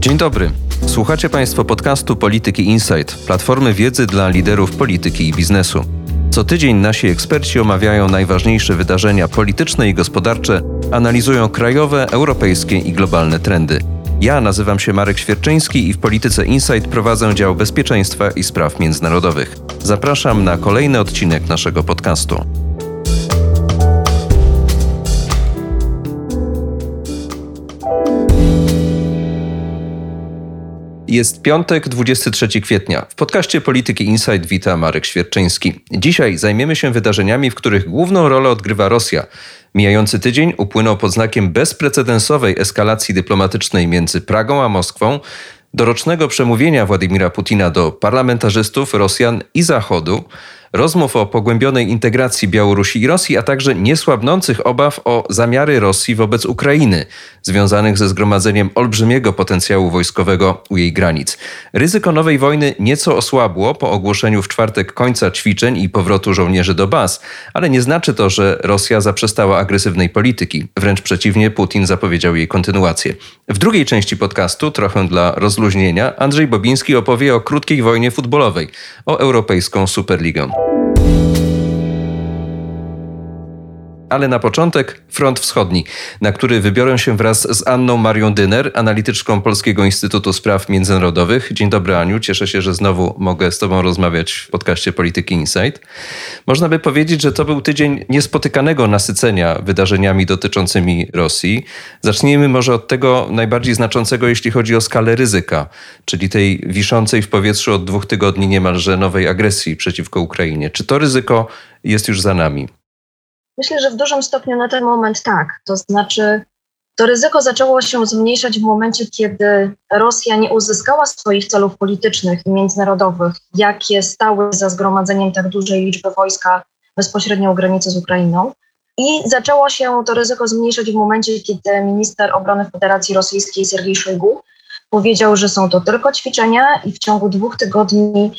Dzień dobry. Słuchacie Państwo podcastu Polityki Insight, platformy wiedzy dla liderów polityki i biznesu. Co tydzień nasi eksperci omawiają najważniejsze wydarzenia polityczne i gospodarcze, analizują krajowe, europejskie i globalne trendy. Ja nazywam się Marek Świerczyński i w Polityce Insight prowadzę dział bezpieczeństwa i spraw międzynarodowych. Zapraszam na kolejny odcinek naszego podcastu. Jest piątek, 23 kwietnia. W podcaście Polityki Insight wita Marek Świerczyński. Dzisiaj zajmiemy się wydarzeniami, w których główną rolę odgrywa Rosja. Mijający tydzień upłynął pod znakiem bezprecedensowej eskalacji dyplomatycznej między Pragą a Moskwą, do rocznego przemówienia Władimira Putina do parlamentarzystów, Rosjan i Zachodu, rozmów o pogłębionej integracji Białorusi i Rosji, a także niesłabnących obaw o zamiary Rosji wobec Ukrainy, związanych ze zgromadzeniem olbrzymiego potencjału wojskowego u jej granic. Ryzyko nowej wojny nieco osłabło po ogłoszeniu w czwartek końca ćwiczeń i powrotu żołnierzy do baz, ale nie znaczy to, że Rosja zaprzestała agresywnej polityki. Wręcz przeciwnie, Putin zapowiedział jej kontynuację. W drugiej części podcastu, trochę dla rozluźnienia, Andrzej Bobiński opowie o krótkiej wojnie futbolowej, o europejską Superligę. Música Ale na początek front wschodni, na który wybiorę się wraz z Anną Marią Dyner, analityczką Polskiego Instytutu Spraw Międzynarodowych. Dzień dobry, Aniu. Cieszę się, że znowu mogę z Tobą rozmawiać w podcaście Polityki Insight. Można by powiedzieć, że to był tydzień niespotykanego nasycenia wydarzeniami dotyczącymi Rosji. Zacznijmy może od tego najbardziej znaczącego, jeśli chodzi o skalę ryzyka, czyli tej wiszącej w powietrzu od dwóch tygodni niemalże nowej agresji przeciwko Ukrainie. Czy to ryzyko jest już za nami? Myślę, że w dużym stopniu na ten moment tak. To znaczy, to ryzyko zaczęło się zmniejszać w momencie, kiedy Rosja nie uzyskała swoich celów politycznych i międzynarodowych, jakie stały za zgromadzeniem tak dużej liczby wojska bezpośrednio u granicy z Ukrainą. I zaczęło się to ryzyko zmniejszać w momencie, kiedy minister obrony Federacji Rosyjskiej Sergiej Szojgu powiedział, że są to tylko ćwiczenia i w ciągu dwóch tygodni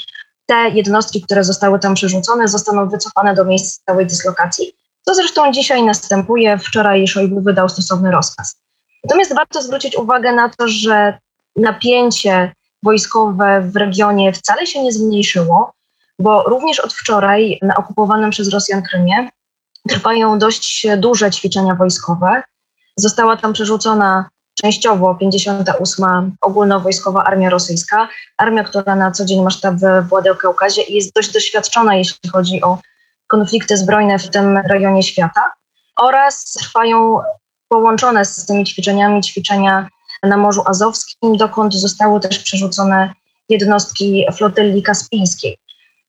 te jednostki, które zostały tam przerzucone, zostaną wycofane do miejsc stałej dyslokacji. To zresztą dzisiaj następuje. Wczoraj Szojgu wydał stosowny rozkaz. Natomiast warto zwrócić uwagę na to, że napięcie wojskowe w regionie wcale się nie zmniejszyło, bo również od wczoraj na okupowanym przez Rosjan Krymie trwają dość duże ćwiczenia wojskowe. Została tam przerzucona częściowo 58. ogólnowojskowa armia rosyjska, armia, która na co dzień ma sztab w Władykaukazie i jest dość doświadczona, jeśli chodzi o konflikty zbrojne w tym rejonie świata oraz trwają połączone z tymi ćwiczeniami ćwiczenia na Morzu Azowskim, dokąd zostały też przerzucone jednostki flotyli kaspijskiej.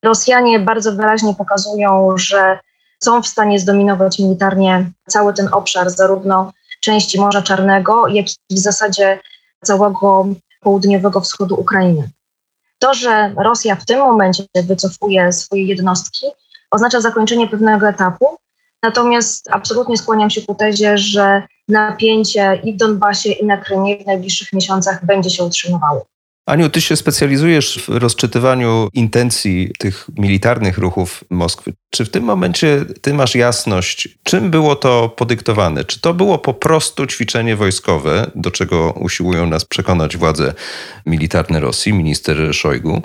Rosjanie bardzo wyraźnie pokazują, że są w stanie zdominować militarnie cały ten obszar, zarówno części Morza Czarnego, jak i w zasadzie całego południowego wschodu Ukrainy. To, że Rosja w tym momencie wycofuje swoje jednostki, oznacza zakończenie pewnego etapu. Natomiast absolutnie skłaniam się ku tezie, że napięcie i w Donbasie, i na Krymie w najbliższych miesiącach będzie się utrzymywało. Aniu, ty się specjalizujesz w rozczytywaniu intencji tych militarnych ruchów Moskwy. Czy w tym momencie ty masz jasność, czym było to podyktowane? Czy to było po prostu ćwiczenie wojskowe, do czego usiłują nas przekonać władze militarne Rosji, minister Szojgu?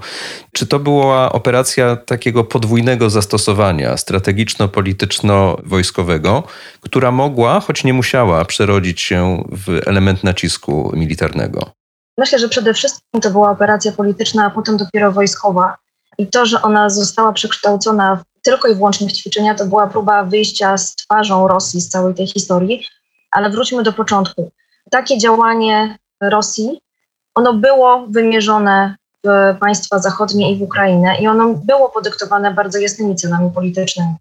Czy to była operacja takiego podwójnego zastosowania strategiczno-polityczno-wojskowego, która mogła, choć nie musiała, przerodzić się w element nacisku militarnego? Myślę, że przede wszystkim to była operacja polityczna, a potem dopiero wojskowa. I to, że ona została przekształcona tylko i wyłącznie w ćwiczenia, to była próba wyjścia z twarzą Rosji z całej tej historii. Ale wróćmy do początku. Takie działanie Rosji, ono było wymierzone w państwa zachodnie i w Ukrainę i ono było podyktowane bardzo jasnymi celami politycznymi.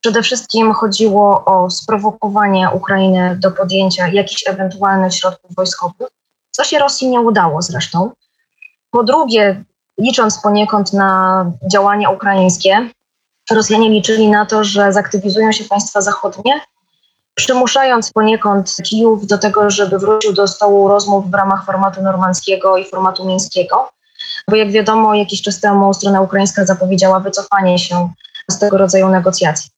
Przede wszystkim chodziło o sprowokowanie Ukrainy do podjęcia jakichś ewentualnych środków wojskowych, co się Rosji nie udało zresztą. Po drugie, licząc poniekąd na działania ukraińskie, Rosjanie liczyli na to, że zaktywizują się państwa zachodnie, przymuszając poniekąd Kijów do tego, żeby wrócił do stołu rozmów w ramach formatu normandzkiego i formatu mińskiego. Bo jak wiadomo, jakiś czas temu strona ukraińska zapowiedziała wycofanie się z tego rodzaju negocjacji.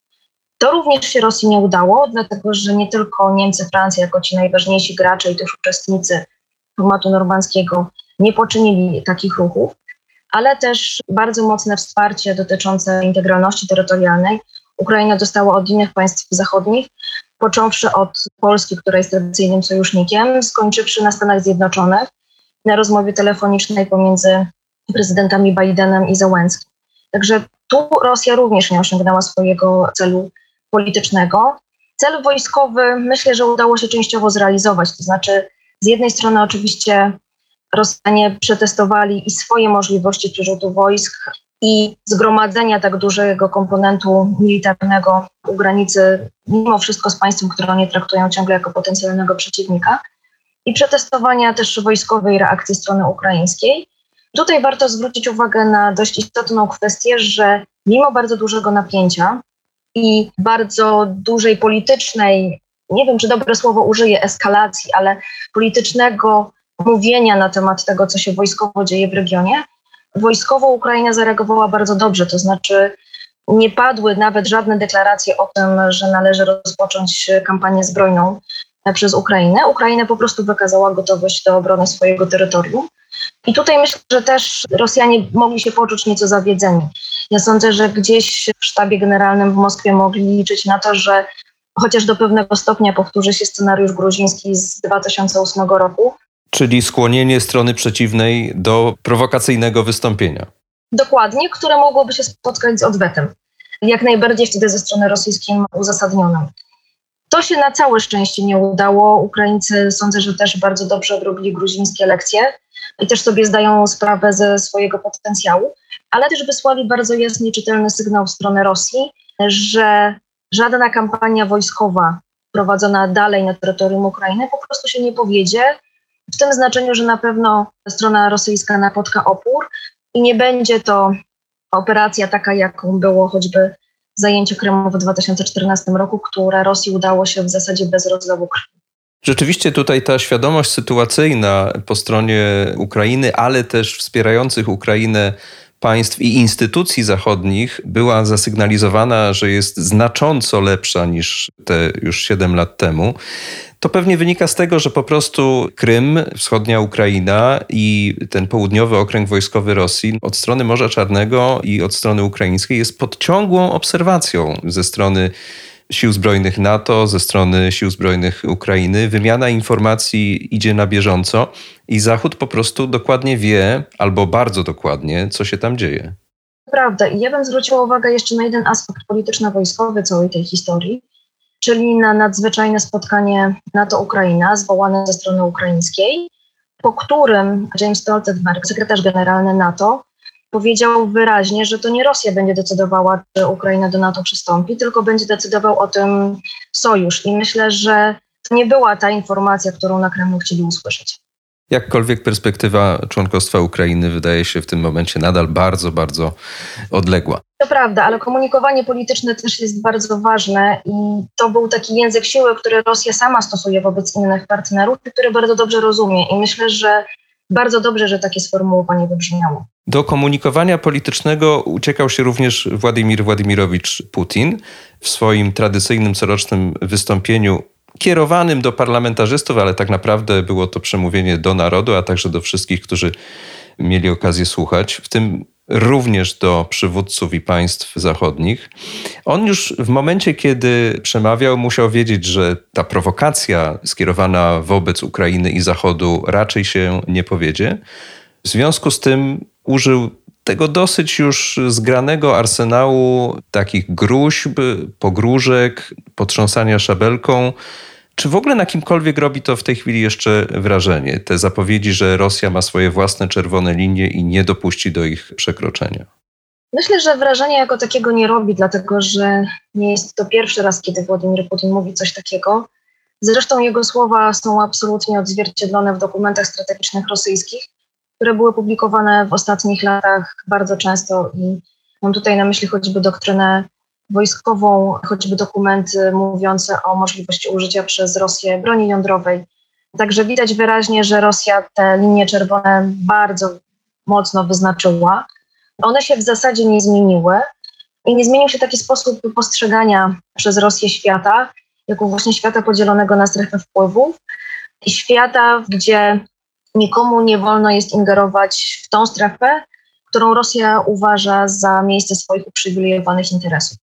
To również się Rosji nie udało, dlatego że nie tylko Niemcy, Francja jako ci najważniejsi gracze i też uczestnicy formatu normandzkiego nie poczynili takich ruchów, ale też bardzo mocne wsparcie dotyczące integralności terytorialnej Ukraina dostała od innych państw zachodnich, począwszy od Polski, która jest tradycyjnym sojusznikiem, skończywszy na Stanach Zjednoczonych, na rozmowie telefonicznej pomiędzy prezydentami Bidenem i Załęskim. Także tu Rosja również nie osiągnęła swojego celu politycznego. Cel wojskowy myślę, że udało się częściowo zrealizować. To znaczy, z jednej strony oczywiście Rosjanie przetestowali i swoje możliwości przerzutu wojsk i zgromadzenia tak dużego komponentu militarnego u granicy, mimo wszystko z państwem, które oni traktują ciągle jako potencjalnego przeciwnika, i przetestowania też wojskowej reakcji strony ukraińskiej. Tutaj warto zwrócić uwagę na dość istotną kwestię, że mimo bardzo dużego napięcia i bardzo dużej politycznej, nie wiem czy dobre słowo użyję, eskalacji, ale politycznego mówienia na temat tego, co się wojskowo dzieje w regionie, wojskowo Ukraina zareagowała bardzo dobrze, to znaczy nie padły nawet żadne deklaracje o tym, że należy rozpocząć kampanię zbrojną przez Ukrainę. Ukraina po prostu wykazała gotowość do obrony swojego terytorium. I tutaj myślę, że też Rosjanie mogli się poczuć nieco zawiedzeni. Ja sądzę, że gdzieś w sztabie generalnym w Moskwie mogli liczyć na to, że chociaż do pewnego stopnia powtórzy się scenariusz gruziński z 2008 roku, Czyli skłonienie strony przeciwnej do prowokacyjnego wystąpienia. Dokładnie, które mogłoby się spotkać z odwetem. Jak najbardziej wtedy ze strony rosyjskiej uzasadnionym. To się na całe szczęście nie udało. Ukraińcy sądzę, że też bardzo dobrze odrobili gruzińskie lekcje i też sobie zdają sprawę ze swojego potencjału, ale też wysłali bardzo jasny czytelny sygnał w stronę Rosji, że żadna kampania wojskowa prowadzona dalej na terytorium Ukrainy po prostu się nie powiedzie w tym znaczeniu, że na pewno strona rosyjska napotka opór i nie będzie to operacja taka, jaką było choćby zajęcie Krymu w 2014 roku, które Rosji udało się w zasadzie bez rozlewu krwi. Rzeczywiście tutaj ta świadomość sytuacyjna po stronie Ukrainy, ale też wspierających Ukrainę państw i instytucji zachodnich była zasygnalizowana, że jest znacząco lepsza niż te już 7 lat temu. To pewnie wynika z tego, że po prostu Krym, wschodnia Ukraina i ten południowy okręg wojskowy Rosji od strony Morza Czarnego i od strony ukraińskiej jest pod ciągłą obserwacją ze strony sił zbrojnych NATO, ze strony sił zbrojnych Ukrainy. Wymiana informacji idzie na bieżąco i Zachód po prostu dokładnie wie, albo bardzo dokładnie, co się tam dzieje. Prawda. I ja bym zwróciła uwagę jeszcze na jeden aspekt polityczno-wojskowy całej tej historii, czyli na nadzwyczajne spotkanie NATO-Ukraina zwołane ze strony ukraińskiej, po którym James Stoltenberg, sekretarz generalny NATO, powiedział wyraźnie, że to nie Rosja będzie decydowała, czy Ukraina do NATO przystąpi, tylko będzie decydował o tym sojusz. I myślę, że to nie była ta informacja, którą na Kremlu chcieli usłyszeć. Jakkolwiek perspektywa członkostwa Ukrainy wydaje się w tym momencie nadal bardzo, bardzo odległa. To prawda, ale komunikowanie polityczne też jest bardzo ważne i to był taki język siły, który Rosja sama stosuje wobec innych partnerów, który bardzo dobrze rozumie. I myślę, że bardzo dobrze, że takie sformułowanie wybrzmiało. Do komunikowania politycznego uciekał się również Władimir Władimirowicz Putin w swoim tradycyjnym corocznym wystąpieniu kierowanym do parlamentarzystów, ale tak naprawdę było to przemówienie do narodu, a także do wszystkich, którzy mieli okazję słuchać, w tym również do przywódców i państw zachodnich. On już w momencie, kiedy przemawiał, musiał wiedzieć, że ta prowokacja skierowana wobec Ukrainy i Zachodu raczej się nie powiedzie. W związku z tym użył tego dosyć już zgranego arsenału takich gruźb, pogróżek, potrząsania szabelką. Czy w ogóle na kimkolwiek robi to w tej chwili jeszcze wrażenie? Te zapowiedzi, że Rosja ma swoje własne czerwone linie i nie dopuści do ich przekroczenia? Myślę, że wrażenia jako takiego nie robi, dlatego że nie jest to pierwszy raz, kiedy Władimir Putin mówi coś takiego. Zresztą jego słowa są absolutnie odzwierciedlone w dokumentach strategicznych rosyjskich które były publikowane w ostatnich latach bardzo często i mam tutaj na myśli choćby doktrynę wojskową, choćby dokumenty mówiące o możliwości użycia przez Rosję broni jądrowej. Także widać wyraźnie, że Rosja te linie czerwone bardzo mocno wyznaczyła. One się w zasadzie nie zmieniły. I nie zmienił się taki sposób postrzegania przez Rosję świata, jako właśnie świata podzielonego na strefę wpływów i świata, gdzie nikomu nie wolno jest ingerować w tą strefę, którą Rosja uważa za miejsce swoich uprzywilejowanych interesów.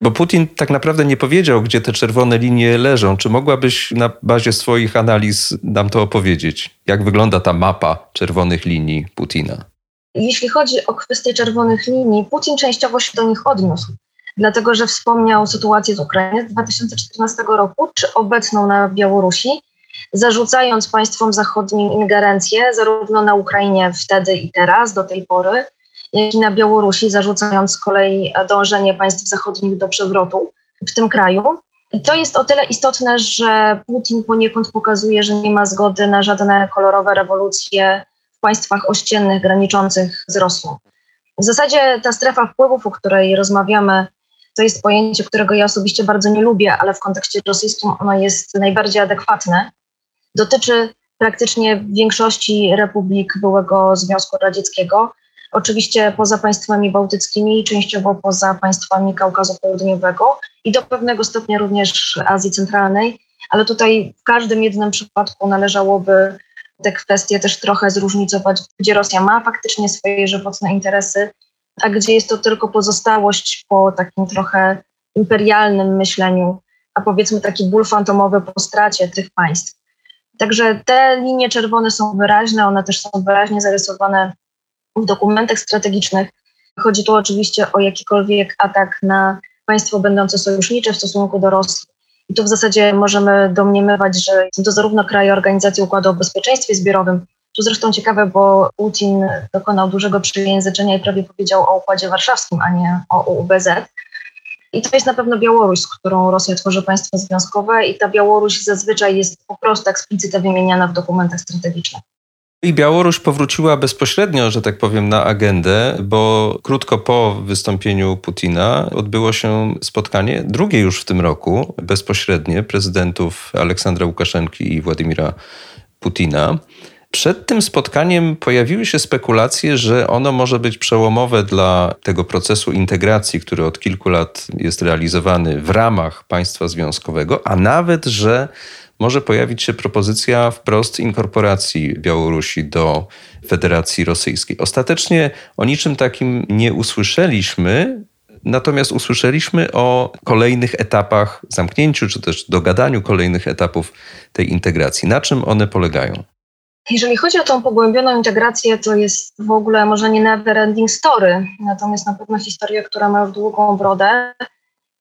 Bo Putin tak naprawdę nie powiedział, gdzie te czerwone linie leżą. Czy mogłabyś na bazie swoich analiz nam to opowiedzieć? Jak wygląda ta mapa czerwonych linii Putina? Jeśli chodzi o kwestię czerwonych linii, Putin częściowo się do nich odniósł, dlatego że wspomniał sytuację z Ukrainy z 2014 roku, czy obecną na Białorusi, zarzucając państwom zachodnim ingerencję zarówno na Ukrainie wtedy i teraz, do tej pory, jak i na Białorusi, zarzucając z kolei dążenie państw zachodnich do przewrotu w tym kraju. To jest o tyle istotne, że Putin poniekąd pokazuje, że nie ma zgody na żadne kolorowe rewolucje w państwach ościennych graniczących z Rosją. W zasadzie ta strefa wpływów, o której rozmawiamy, to jest pojęcie, którego ja osobiście bardzo nie lubię, ale w kontekście rosyjskim ono jest najbardziej adekwatne. Dotyczy praktycznie większości republik byłego Związku Radzieckiego, oczywiście poza państwami bałtyckimi, częściowo poza państwami Kaukazu Południowego i do pewnego stopnia również Azji Centralnej, ale tutaj w każdym jednym przypadku należałoby te kwestie też trochę zróżnicować, gdzie Rosja ma faktycznie swoje żywotne interesy, a gdzie jest to tylko pozostałość po takim trochę imperialnym myśleniu, a powiedzmy taki ból fantomowy po stracie tych państw. Także te linie czerwone są wyraźne, one też są wyraźnie zarysowane w dokumentach strategicznych. Chodzi tu oczywiście o jakikolwiek atak na państwo będące sojusznicze w stosunku do Rosji. I tu w zasadzie możemy domniemywać, że są to zarówno kraje Organizacji Układu o Bezpieczeństwie Zbiorowym, tu zresztą ciekawe, bo Putin dokonał dużego przejęzyczenia i prawie powiedział o Układzie Warszawskim, a nie o UBZ. I to jest na pewno Białoruś, z którą Rosja tworzy państwo związkowe i ta Białoruś zazwyczaj jest po prostu eksplicytnie wymieniana w dokumentach strategicznych. I Białoruś powróciła bezpośrednio, że tak powiem, na agendę, bo krótko po wystąpieniu Putina odbyło się spotkanie, drugie już w tym roku, bezpośrednie prezydentów Aleksandra Łukaszenki i Władimira Putina. Przed tym spotkaniem pojawiły się spekulacje, że ono może być przełomowe dla tego procesu integracji, który od kilku lat jest realizowany w ramach państwa związkowego, a nawet, że może pojawić się propozycja wprost inkorporacji Białorusi do Federacji Rosyjskiej. Ostatecznie o niczym takim nie usłyszeliśmy, Natomiast usłyszeliśmy o kolejnych etapach zamknięciu, czy też dogadaniu kolejnych etapów tej integracji. Na czym one polegają? Jeżeli chodzi o tą pogłębioną integrację, to jest w ogóle może nie never ending story, natomiast na pewno historia, która ma już długą brodę,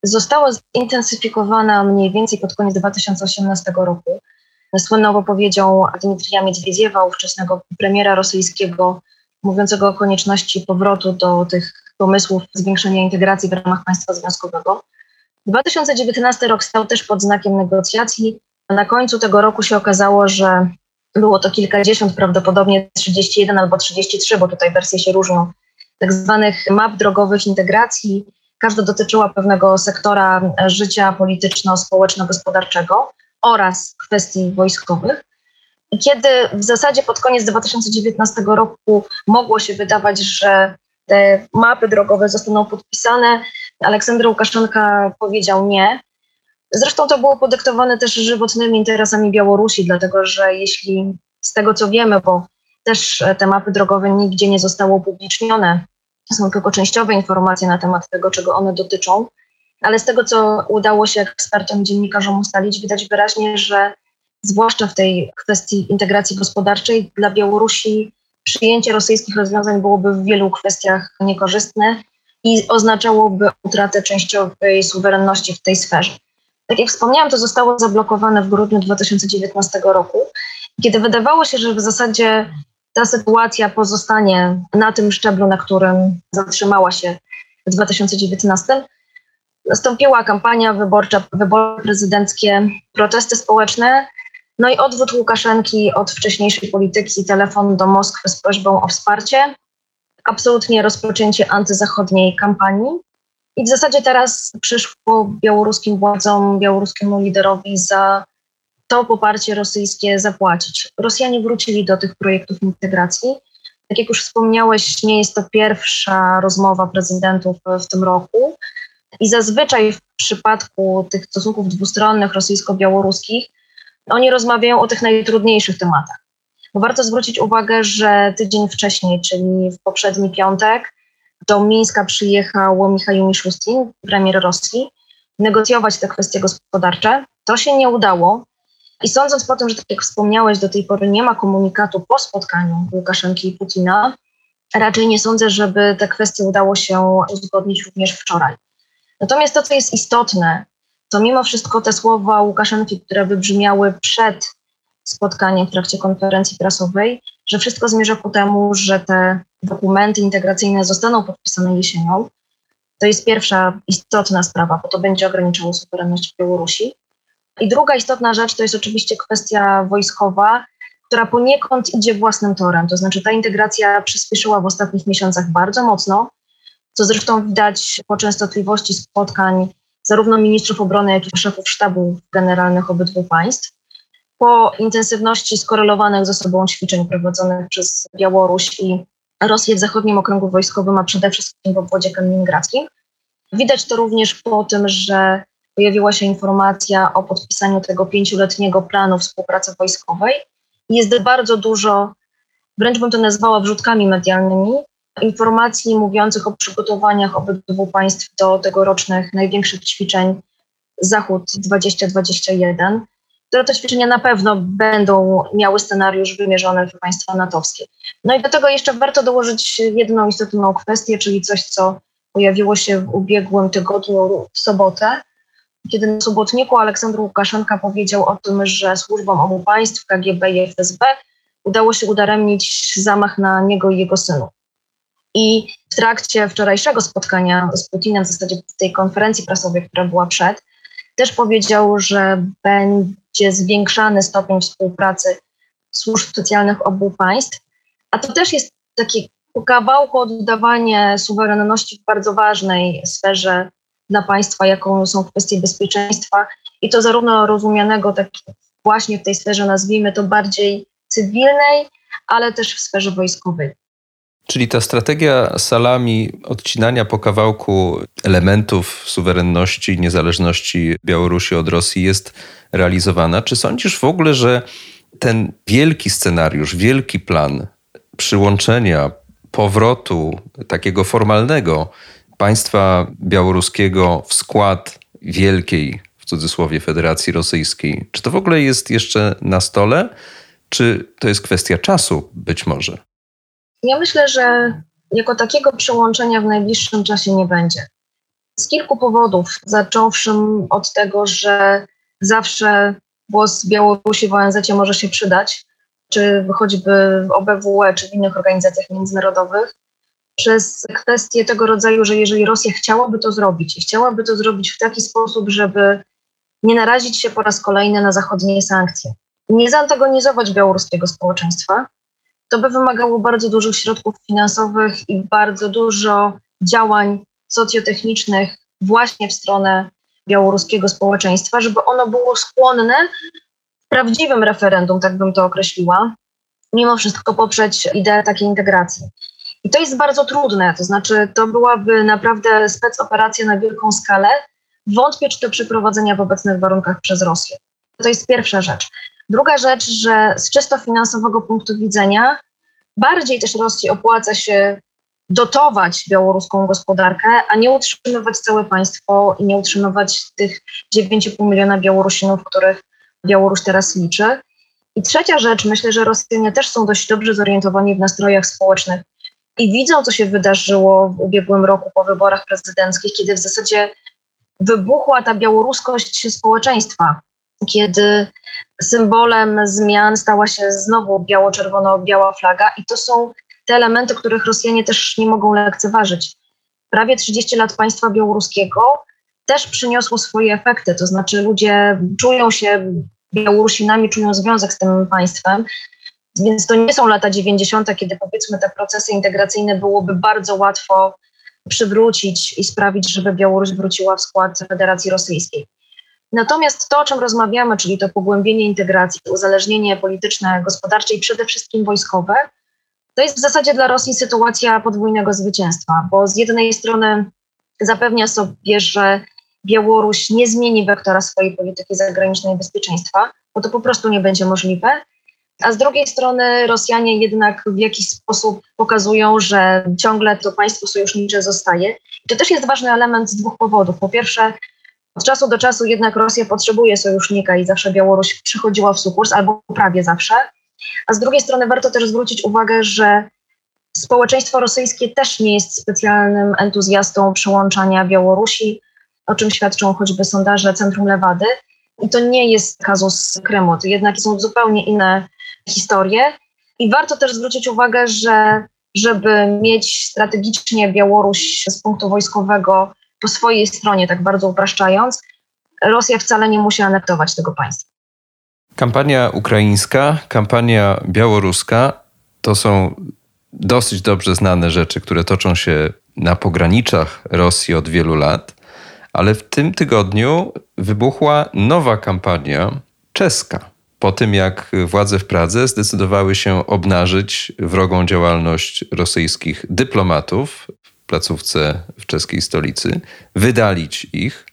została zintensyfikowana mniej więcej pod koniec 2018 roku. Słynną wypowiedzią Dmitrija Miedwiediewa, ówczesnego premiera rosyjskiego, mówiącego o konieczności powrotu do tych pomysłów zwiększenia integracji w ramach państwa związkowego. 2019 rok stał też pod znakiem negocjacji. Na końcu tego roku się okazało, że było to kilkadziesiąt, prawdopodobnie 31 albo 33, bo tutaj wersje się różnią, tak zwanych map drogowych integracji. Każda dotyczyła pewnego sektora życia polityczno-społeczno-gospodarczego oraz kwestii wojskowych. Kiedy w zasadzie pod koniec 2019 roku mogło się wydawać, że te mapy drogowe zostaną podpisane, Aleksander Łukaszenka powiedział nie. Zresztą to było podyktowane też żywotnymi interesami Białorusi, dlatego że jeśli z tego co wiemy, bo też te mapy drogowe nigdzie nie zostały upublicznione, są tylko częściowe informacje na temat tego, czego one dotyczą, ale z tego co udało się ekspertom, dziennikarzom ustalić, widać wyraźnie, że zwłaszcza w tej kwestii integracji gospodarczej dla Białorusi przyjęcie rosyjskich rozwiązań byłoby w wielu kwestiach niekorzystne i oznaczałoby utratę częściowej suwerenności w tej sferze. Tak jak wspomniałam, to zostało zablokowane w grudniu 2019 roku, kiedy wydawało się, że w zasadzie ta sytuacja pozostanie na tym szczeblu, na którym zatrzymała się w 2019. Nastąpiła kampania wyborcza, wybory prezydenckie, protesty społeczne, no i odwrót Łukaszenki od wcześniejszej polityki, telefon do Moskwy z prośbą o wsparcie, absolutnie rozpoczęcie antyzachodniej kampanii. I w zasadzie teraz przyszło białoruskim władzom, białoruskiemu liderowi za to poparcie rosyjskie zapłacić. Rosjanie wrócili do tych projektów integracji. Tak jak już wspomniałeś, nie jest to pierwsza rozmowa prezydentów w tym roku. I zazwyczaj w przypadku tych stosunków dwustronnych rosyjsko-białoruskich, oni rozmawiają o tych najtrudniejszych tematach. Bo warto zwrócić uwagę, że tydzień wcześniej, czyli w poprzedni piątek, do Mińska przyjechał Michał Miszustin, premier Rosji, negocjować te kwestie gospodarcze. To się nie udało. I sądząc po tym, że tak jak wspomniałeś, do tej pory nie ma komunikatu po spotkaniu Łukaszenki i Putina, raczej nie sądzę, żeby te kwestie udało się uzgodnić również wczoraj. Natomiast to, co jest istotne, to mimo wszystko te słowa Łukaszenki, które wybrzmiały przed spotkaniem w trakcie konferencji prasowej, że wszystko zmierza ku temu, że te dokumenty integracyjne zostaną podpisane jesienią. To jest pierwsza istotna sprawa, bo to będzie ograniczało suwerenność Białorusi. I druga istotna rzecz to jest oczywiście kwestia wojskowa, która poniekąd idzie własnym torem. To znaczy ta integracja przyspieszyła w ostatnich miesiącach bardzo mocno, co zresztą widać po częstotliwości spotkań zarówno ministrów obrony, jak i szefów sztabów generalnych obydwu państw. Po intensywności skorelowanych ze sobą ćwiczeń prowadzonych przez Białoruś i Rosję w zachodnim okręgu wojskowym, a przede wszystkim w obwodzie kaliningradzkim. Widać to również po tym, że pojawiła się informacja o podpisaniu tego pięcioletniego planu współpracy wojskowej. Jest bardzo dużo, wręcz bym to nazwała wrzutkami medialnymi, informacji mówiących o przygotowaniach obydwu państw do tegorocznych największych ćwiczeń Zachód 2021, które to ćwiczenia na pewno będą miały scenariusz wymierzony w państwa natowskie. No i do tego jeszcze warto dołożyć jedną istotną kwestię, czyli coś, co pojawiło się w ubiegłym tygodniu w sobotę, kiedy na sobotniku Aleksander Łukaszenka powiedział o tym, że służbom obu państw, KGB i FSB, udało się udaremnić zamach na niego i jego synu. I w trakcie wczorajszego spotkania z Putinem, w zasadzie tej konferencji prasowej, która była przed, też powiedział, że będzie zwiększany stopień współpracy służb specjalnych obu państw. A to też jest takie po kawałku oddawanie suwerenności w bardzo ważnej sferze dla państwa, jaką są kwestie bezpieczeństwa i to zarówno rozumianego tak właśnie w tej sferze, nazwijmy to bardziej cywilnej, ale też w sferze wojskowej. Czyli ta strategia salami odcinania po kawałku elementów suwerenności i niezależności Białorusi od Rosji jest realizowana. Czy sądzisz w ogóle, że ten wielki scenariusz, wielki plan przyłączenia, powrotu takiego formalnego państwa białoruskiego w skład wielkiej, w cudzysłowie, Federacji Rosyjskiej, czy to w ogóle jest jeszcze na stole, czy to jest kwestia czasu być może? Ja myślę, że jako takiego przełączenia w najbliższym czasie nie będzie. Z kilku powodów, zacząwszy od tego, że zawsze głos Białorusi w ONZ może się przydać, czy choćby w OBWE, czy w innych organizacjach międzynarodowych, przez kwestię tego rodzaju, że jeżeli Rosja chciałaby to zrobić i chciałaby to zrobić w taki sposób, żeby nie narazić się po raz kolejny na zachodnie sankcje, nie zaantagonizować białoruskiego społeczeństwa, to by wymagało bardzo dużych środków finansowych i bardzo dużo działań socjotechnicznych właśnie w stronę białoruskiego społeczeństwa, żeby ono było skłonne prawdziwym referendum, tak bym to określiła, mimo wszystko poprzeć ideę takiej integracji. I to jest bardzo trudne, to znaczy to byłaby naprawdę specoperacja na wielką skalę. Wątpię, czy to przeprowadzenia w obecnych warunkach przez Rosję. To jest pierwsza rzecz. Druga rzecz, że z czysto finansowego punktu widzenia bardziej też Rosji opłaca się dotować białoruską gospodarkę, a nie utrzymywać całe państwo i nie utrzymywać tych 9,5 miliona Białorusinów, których Białoruś teraz liczy. I trzecia rzecz, myślę, że Rosjanie też są dość dobrze zorientowani w nastrojach społecznych i widzą, co się wydarzyło w ubiegłym roku po wyborach prezydenckich, kiedy w zasadzie wybuchła ta białoruskość społeczeństwa, kiedy symbolem zmian stała się znowu biało-czerwono-biała flaga i to są te elementy, których Rosjanie też nie mogą lekceważyć. Prawie 30 lat państwa białoruskiego też przyniosło swoje efekty, to znaczy ludzie czują się Białorusinami, czują związek z tym państwem, więc to nie są lata 90., kiedy powiedzmy te procesy integracyjne byłoby bardzo łatwo przywrócić i sprawić, żeby Białoruś wróciła w skład Federacji Rosyjskiej. Natomiast to, o czym rozmawiamy, czyli to pogłębienie integracji, uzależnienie polityczne, gospodarcze i przede wszystkim wojskowe, To jest w zasadzie dla Rosji sytuacja podwójnego zwycięstwa, bo z jednej strony zapewnia sobie, że Białoruś nie zmieni wektora swojej polityki zagranicznej i bezpieczeństwa, bo to po prostu nie będzie możliwe. A z drugiej strony Rosjanie jednak w jakiś sposób pokazują, że ciągle to państwo sojusznicze zostaje. To też jest ważny element z dwóch powodów. Po pierwsze, od czasu do czasu jednak Rosja potrzebuje sojusznika i zawsze Białoruś przychodziła w sukurs, albo prawie zawsze. A z drugiej strony warto też zwrócić uwagę, że społeczeństwo rosyjskie też nie jest specjalnym entuzjastą przyłączania Białorusi, o czym świadczą choćby sondaże Centrum Lewady. I to nie jest kazus Krymu, to jednak są zupełnie inne historie. I warto też zwrócić uwagę, że żeby mieć strategicznie Białoruś z punktu wojskowego po swojej stronie, tak bardzo upraszczając, Rosja wcale nie musi anektować tego państwa. Kampania ukraińska, kampania białoruska to są dosyć dobrze znane rzeczy, które toczą się na pograniczach Rosji od wielu lat, ale w tym tygodniu wybuchła nowa kampania czeska. Po tym, jak władze w Pradze zdecydowały się obnażyć wrogą działalność rosyjskich dyplomatów w placówce w czeskiej stolicy, wydalić ich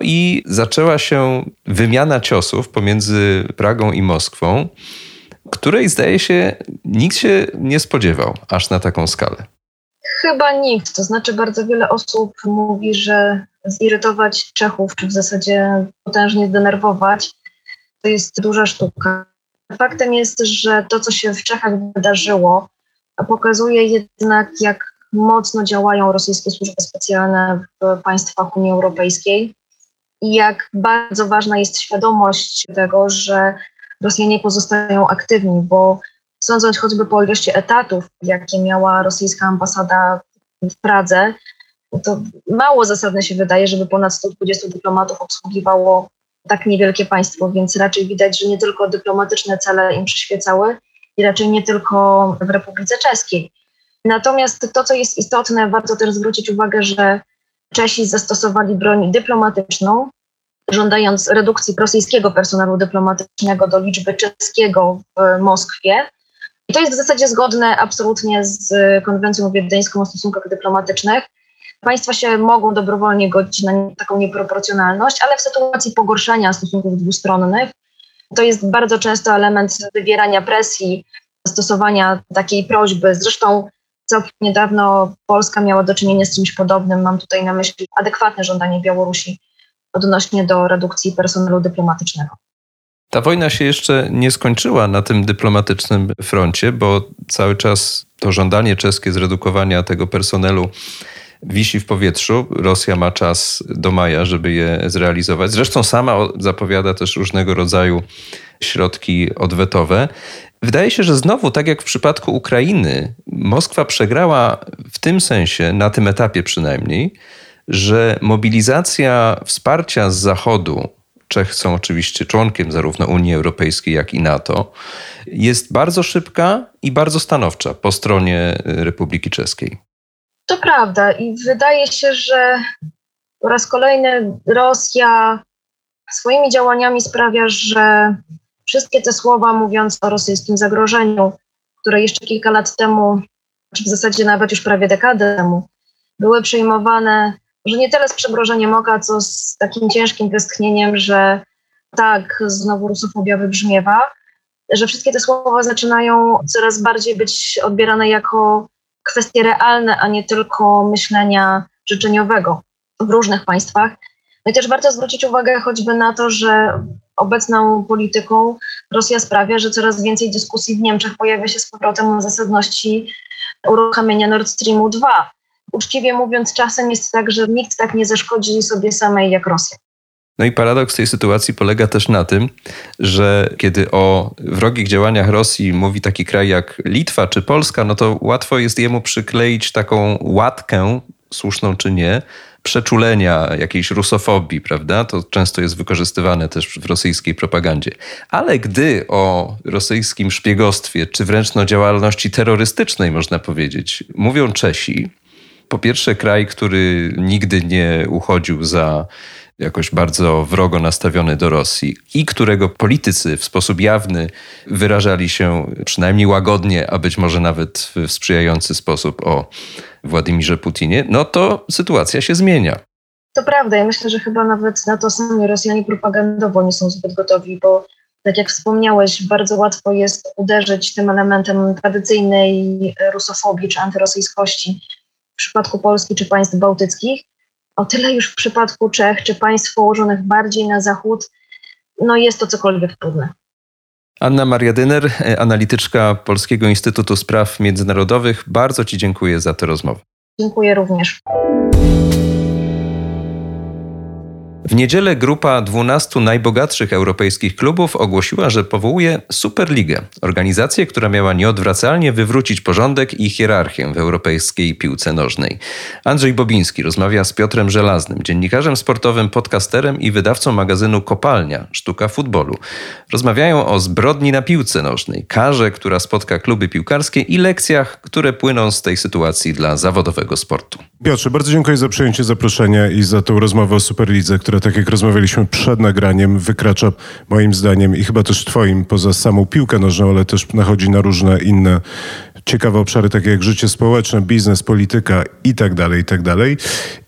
i zaczęła się wymiana ciosów pomiędzy Pragą i Moskwą, której zdaje się nikt się nie spodziewał aż na taką skalę. Chyba nikt. To znaczy, bardzo wiele osób mówi, że zirytować Czechów, czy w zasadzie potężnie zdenerwować, to jest duża sztuka. Faktem jest, że to, co się w Czechach wydarzyło, pokazuje jednak, jak mocno działają rosyjskie służby specjalne w państwach Unii Europejskiej i jak bardzo ważna jest świadomość tego, że Rosjanie pozostają aktywni, bo sądząc choćby po ilości etatów, jakie miała rosyjska ambasada w Pradze, to mało zasadne się wydaje, żeby ponad 120 dyplomatów obsługiwało tak niewielkie państwo, więc raczej widać, że nie tylko dyplomatyczne cele im przyświecały i raczej nie tylko w Republice Czeskiej. Natomiast to, co jest istotne, warto też zwrócić uwagę, że Czesi zastosowali broń dyplomatyczną, żądając redukcji rosyjskiego personelu dyplomatycznego do liczby czeskiego w Moskwie. I to jest w zasadzie zgodne absolutnie z konwencją wiedeńską o stosunkach dyplomatycznych. Państwa się mogą dobrowolnie godzić na taką nieproporcjonalność, ale w sytuacji pogorszenia stosunków dwustronnych to jest bardzo często element wywierania presji, stosowania takiej prośby. Zresztą całkiem niedawno Polska miała do czynienia z czymś podobnym. Mam tutaj na myśli adekwatne żądanie Białorusi odnośnie do redukcji personelu dyplomatycznego. Ta wojna się jeszcze nie skończyła na tym dyplomatycznym froncie, bo cały czas to żądanie czeskie zredukowania tego personelu wisi w powietrzu. Rosja ma czas do maja, żeby je zrealizować. Zresztą sama zapowiada też różnego rodzaju środki odwetowe. Wydaje się, że znowu, tak jak w przypadku Ukrainy, Moskwa przegrała w tym sensie, na tym etapie przynajmniej, że mobilizacja wsparcia z Zachodu, Czech są oczywiście członkiem zarówno Unii Europejskiej, jak i NATO, jest bardzo szybka i bardzo stanowcza po stronie Republiki Czeskiej. To prawda i wydaje się, że po raz kolejny Rosja swoimi działaniami sprawia, że wszystkie te słowa mówiąc o rosyjskim zagrożeniu, które jeszcze kilka lat temu, czy w zasadzie nawet już prawie dekadę temu, były przyjmowane, że nie tyle z przebrożeniem oka, co z takim ciężkim westchnieniem, że tak, znowu rusofobia wybrzmiewa, że wszystkie te słowa zaczynają coraz bardziej być odbierane jako kwestie realne, a nie tylko myślenia życzeniowego w różnych państwach. No i też warto zwrócić uwagę choćby na to, że obecną polityką Rosja sprawia, że coraz więcej dyskusji w Niemczech pojawia się z powrotem o zasadności uruchamiania Nord Streamu 2. Uczciwie mówiąc, czasem jest tak, że nikt tak nie zaszkodzi sobie samej jak Rosja. No i paradoks tej sytuacji polega też na tym, że kiedy o wrogich działaniach Rosji mówi taki kraj jak Litwa czy Polska, no to łatwo jest jemu przykleić taką łatkę, słuszną czy nie, przeczulenia jakiejś rusofobii, prawda? To często jest wykorzystywane też w rosyjskiej propagandzie. Ale gdy o rosyjskim szpiegostwie, czy wręcz no działalności terrorystycznej, można powiedzieć, mówią Czesi, po pierwsze kraj, który nigdy nie uchodził za jakoś bardzo wrogo nastawiony do Rosji i którego politycy w sposób jawny wyrażali się przynajmniej łagodnie, a być może nawet w sprzyjający sposób o Władimirze Putinie, no to sytuacja się zmienia. To prawda. Ja myślę, że chyba nawet na to sami Rosjanie propagandowo nie są zbyt gotowi, bo tak jak wspomniałeś, bardzo łatwo jest uderzyć tym elementem tradycyjnej rusofobii czy antyrosyjskości w przypadku Polski czy państw bałtyckich. O tyle już w przypadku Czech czy państw położonych bardziej na zachód, no jest to cokolwiek trudne. Anna Maria Dyner, analityczka Polskiego Instytutu Spraw Międzynarodowych. Bardzo Ci dziękuję za tę rozmowę. Dziękuję również. W niedzielę grupa 12 najbogatszych europejskich klubów ogłosiła, że powołuje Superligę, organizację, która miała nieodwracalnie wywrócić porządek i hierarchię w europejskiej piłce nożnej. Andrzej Bobiński rozmawia z Piotrem Żelaznym, dziennikarzem sportowym, podcasterem i wydawcą magazynu Kopalnia Sztuka Futbolu. Rozmawiają o zbrodni na piłce nożnej, karze, która spotka kluby piłkarskie i lekcjach, które płyną z tej sytuacji dla zawodowego sportu. Piotrze, bardzo dziękuję za przyjęcie zaproszenia i za tę rozmowę o Superlidze, która, tak jak rozmawialiśmy przed nagraniem, wykracza moim zdaniem i chyba też twoim poza samą piłkę nożną, ale też nachodzi na różne inne ciekawe obszary, takie jak życie społeczne, biznes, polityka i tak dalej, i tak dalej.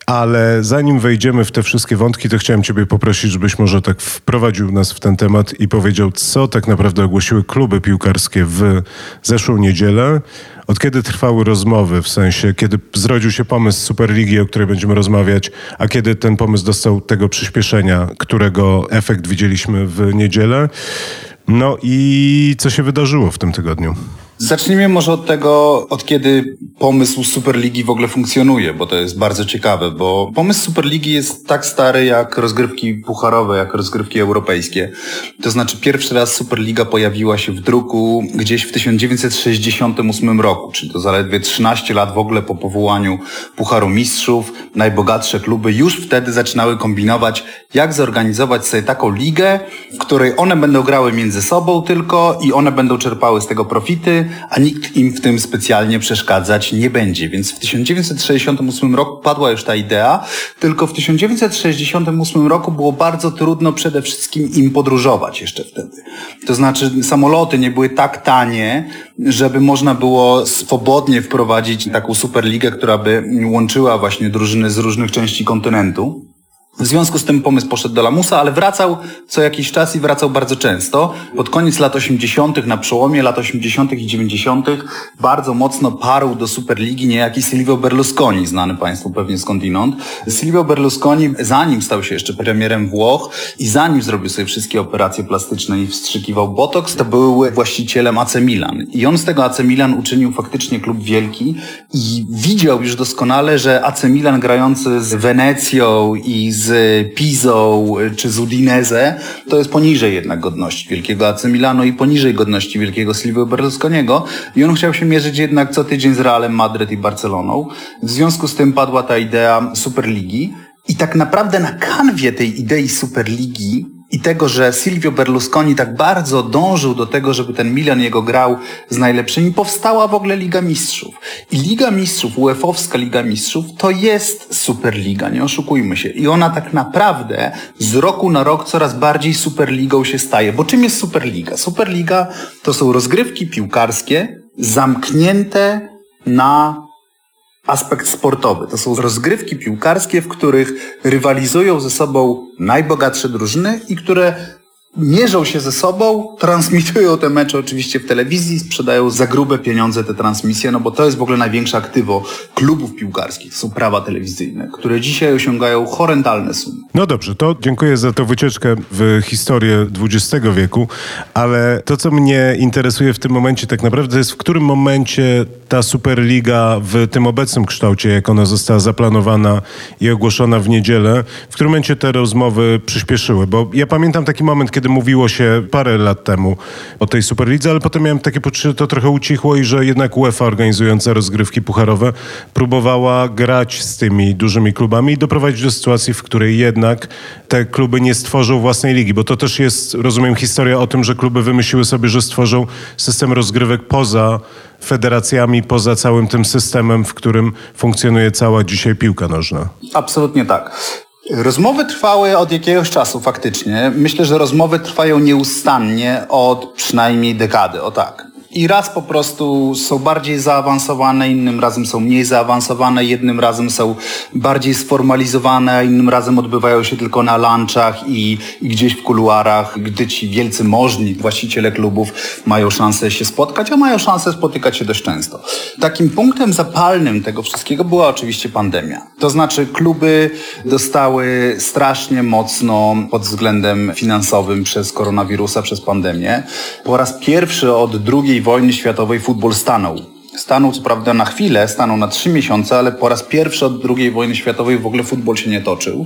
Ale zanim wejdziemy w te wszystkie wątki, to chciałem Ciebie poprosić, żebyś może tak wprowadził nas w ten temat i powiedział, co tak naprawdę ogłosiły kluby piłkarskie w zeszłą niedzielę. Od kiedy trwały rozmowy, w sensie kiedy zrodził się pomysł Superligi, o której będziemy rozmawiać, a kiedy ten pomysł dostał tego przyspieszenia, którego efekt widzieliśmy w niedzielę. No i co się wydarzyło w tym tygodniu? Zacznijmy może od tego, od kiedy pomysł Superligi w ogóle funkcjonuje, bo to jest bardzo ciekawe, bo pomysł Superligi jest tak stary jak rozgrywki pucharowe, jak rozgrywki europejskie. To znaczy pierwszy raz Superliga pojawiła się w druku gdzieś w 1968 roku, czyli to zaledwie 13 lat w ogóle po powołaniu Pucharu Mistrzów. Najbogatsze kluby już wtedy zaczynały kombinować, jak zorganizować sobie taką ligę, w której one będą grały między sobą tylko i one będą czerpały z tego profity, a nikt im w tym specjalnie przeszkadzać nie będzie. Więc w 1968 roku padła już ta idea, tylko w 1968 roku było bardzo trudno przede wszystkim im podróżować jeszcze wtedy. To znaczy samoloty nie były tak tanie, żeby można było swobodnie wprowadzić taką superligę, która by łączyła właśnie drużyny z różnych części kontynentu. W związku z tym pomysł poszedł do lamusa, ale wracał co jakiś czas i wracał bardzo często. Pod koniec lat 80., na przełomie lat 80. i 90. bardzo mocno parł do Superligi niejaki Silvio Berlusconi, znany Państwu pewnie skądinąd. Silvio Berlusconi, zanim stał się jeszcze premierem Włoch i zanim zrobił sobie wszystkie operacje plastyczne i wstrzykiwał botox, to był właścicielem AC Milan. I on z tego AC Milan uczynił faktycznie klub wielki i widział już doskonale, że AC Milan grający z Wenecją i z Pizą czy z Udinese, to jest poniżej jednak godności wielkiego AC Milano i poniżej godności wielkiego Silvio Berlusconiego i on chciał się mierzyć jednak co tydzień z Realem Madryt i Barceloną. W związku z tym padła ta idea Superligi i tak naprawdę na kanwie tej idei Superligi i tego, że Silvio Berlusconi tak bardzo dążył do tego, żeby ten Milan jego grał z najlepszymi, powstała w ogóle Liga Mistrzów. I Liga Mistrzów, UEFA-owska Liga Mistrzów, to jest Superliga, nie oszukujmy się. I ona tak naprawdę z roku na rok coraz bardziej Superligą się staje. Bo czym jest Superliga? Superliga to są rozgrywki piłkarskie zamknięte na aspekt sportowy. To są rozgrywki piłkarskie, w których rywalizują ze sobą najbogatsze drużyny i które mierzą się ze sobą, transmitują te mecze oczywiście w telewizji, sprzedają za grube pieniądze te transmisje, no bo to jest w ogóle największe aktywo klubów piłkarskich, są prawa telewizyjne, które dzisiaj osiągają horrendalne sumy. No dobrze, to dziękuję za tę wycieczkę w historię XX wieku, ale to, co mnie interesuje w tym momencie tak naprawdę jest, w którym momencie ta Superliga w tym obecnym kształcie, jak ona została zaplanowana i ogłoszona w niedzielę, w którym momencie te rozmowy przyspieszyły, bo ja pamiętam taki moment, kiedy mówiło się parę lat temu o tej Superlidze, ale potem miałem takie poczucie, że to trochę ucichło i że jednak UEFA organizująca rozgrywki pucharowe próbowała grać z tymi dużymi klubami i doprowadzić do sytuacji, w której jednak te kluby nie stworzą własnej ligi, bo to też jest, rozumiem, historia o tym, że kluby wymyśliły sobie, że stworzą system rozgrywek poza federacjami, poza całym tym systemem, w którym funkcjonuje cała dzisiaj piłka nożna. Absolutnie tak. Rozmowy trwały od jakiegoś czasu faktycznie. Myślę, że rozmowy trwają nieustannie od przynajmniej dekady, o tak. I raz po prostu są bardziej zaawansowane, innym razem są mniej zaawansowane, jednym razem są bardziej sformalizowane, a innym razem odbywają się tylko na lunchach i, i gdzieś w kuluarach, gdy ci wielcy możni właściciele klubów mają szansę się spotkać, a mają szansę spotykać się dość często. Takim punktem zapalnym tego wszystkiego była oczywiście pandemia. To znaczy kluby dostały strasznie mocno pod względem finansowym przez koronawirusa, przez pandemię. Po raz pierwszy od drugiej wojny światowej futbol stanął. Stanął co prawda na chwilę, stanął na trzy miesiące, ale po raz pierwszy od II wojny światowej w ogóle futbol się nie toczył.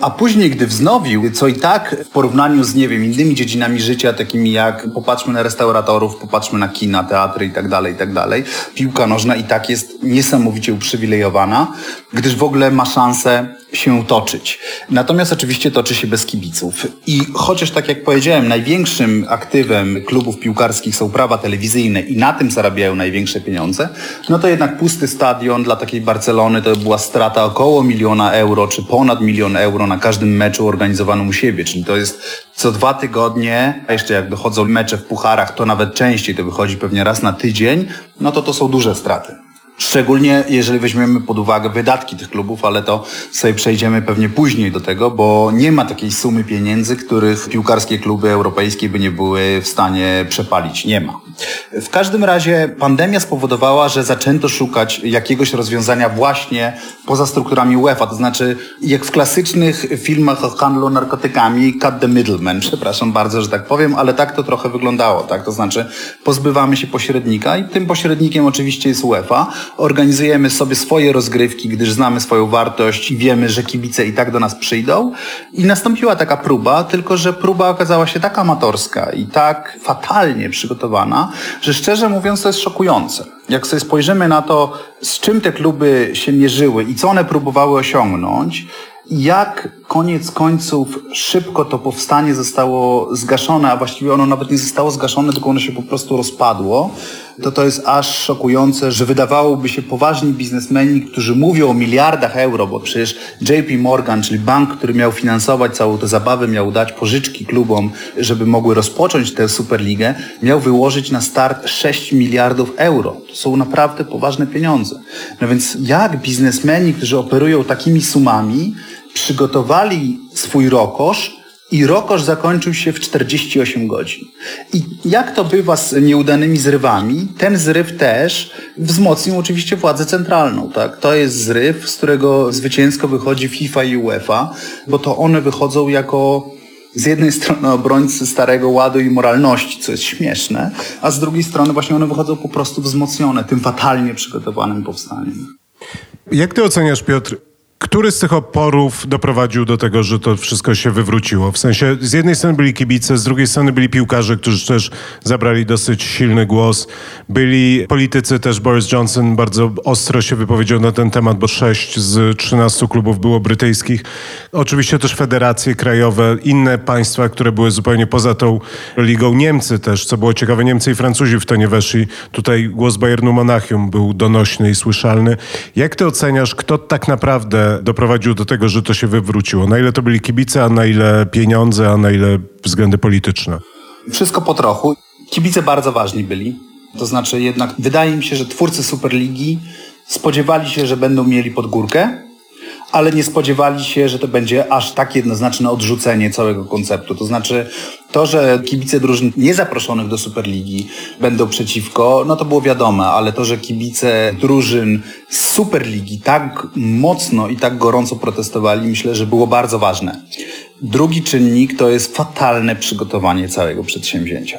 A później, gdy wznowił, co i tak w porównaniu z, nie wiem, innymi dziedzinami życia, takimi jak popatrzmy na restauratorów, popatrzmy na kina, teatry i tak dalej, i tak dalej, piłka nożna i tak jest niesamowicie uprzywilejowana, gdyż w ogóle ma szansę się toczyć. Natomiast oczywiście toczy się bez kibiców. I chociaż tak jak powiedziałem, największym aktywem klubów piłkarskich są prawa telewizyjne i na tym zarabiają największe pieniądze, no to jednak pusty stadion dla takiej Barcelony to była strata około miliona euro, czy ponad milion euro na każdym meczu organizowanym u siebie. Czyli to jest co dwa tygodnie, a jeszcze jak dochodzą mecze w pucharach, to nawet częściej, to wychodzi pewnie raz na tydzień, no to to są duże straty. Szczególnie jeżeli weźmiemy pod uwagę wydatki tych klubów, ale to sobie przejdziemy pewnie później do tego, bo nie ma takiej sumy pieniędzy, których piłkarskie kluby europejskie by nie były w stanie przepalić. Nie ma. W każdym razie pandemia spowodowała, że zaczęto szukać jakiegoś rozwiązania właśnie poza strukturami UEFA. To znaczy, jak w klasycznych filmach o handlu narkotykami, cut the middleman, przepraszam bardzo, że tak powiem, ale tak to trochę wyglądało. Tak? To znaczy, pozbywamy się pośrednika i tym pośrednikiem oczywiście jest UEFA organizujemy sobie swoje rozgrywki, gdyż znamy swoją wartość i wiemy, że kibice i tak do nas przyjdą. I nastąpiła taka próba, tylko że próba okazała się tak amatorska i tak fatalnie przygotowana, że szczerze mówiąc to jest szokujące. Jak sobie spojrzymy na to, z czym te kluby się mierzyły i co one próbowały osiągnąć, jak koniec końców szybko to powstanie zostało zgaszone, a właściwie ono nawet nie zostało zgaszone, tylko ono się po prostu rozpadło, to to jest aż szokujące, że wydawałoby się poważni biznesmeni, którzy mówią o miliardach euro, bo przecież JP Morgan, czyli bank, który miał finansować całą tę zabawę, miał dać pożyczki klubom, żeby mogły rozpocząć tę Superligę, miał wyłożyć na start 6 miliardów euro. To są naprawdę poważne pieniądze. No więc jak biznesmeni, którzy operują takimi sumami, przygotowali swój rokosz i rokosz zakończył się w 48 godzin. I jak to bywa z nieudanymi zrywami, ten zryw też wzmocnił oczywiście władzę centralną. Tak? To jest zryw, z którego zwycięsko wychodzi FIFA i UEFA, bo to one wychodzą jako z jednej strony obrońcy starego ładu i moralności, co jest śmieszne, a z drugiej strony właśnie one wychodzą po prostu wzmocnione tym fatalnie przygotowanym powstaniem. Jak ty oceniasz, Piotr, który z tych oporów doprowadził do tego, że to wszystko się wywróciło? W sensie, z jednej strony byli kibice, z drugiej strony byli piłkarze, którzy też zabrali dosyć silny głos. Byli politycy, też Boris Johnson bardzo ostro się wypowiedział na ten temat, bo sześć z 13 klubów było brytyjskich. Oczywiście też federacje krajowe, inne państwa, które były zupełnie poza tą ligą. Niemcy też, co było ciekawe, Niemcy i Francuzi w to nie weszli. Tutaj głos Bayernu Monachium był donośny i słyszalny. Jak ty oceniasz, kto tak naprawdę doprowadził do tego, że to się wywróciło? Na ile to byli kibice, a na ile pieniądze, a na ile względy polityczne? Wszystko po trochu. Kibice bardzo ważni byli. To znaczy jednak wydaje mi się, że twórcy Superligi spodziewali się, że będą mieli podgórkę, ale nie spodziewali się, że to będzie aż tak jednoznaczne odrzucenie całego konceptu. To znaczy to, że kibice drużyn niezaproszonych do Superligi będą przeciwko, no to było wiadome, ale to, że kibice drużyn z Superligi tak mocno i tak gorąco protestowali, myślę, że było bardzo ważne. Drugi czynnik to jest fatalne przygotowanie całego przedsięwzięcia.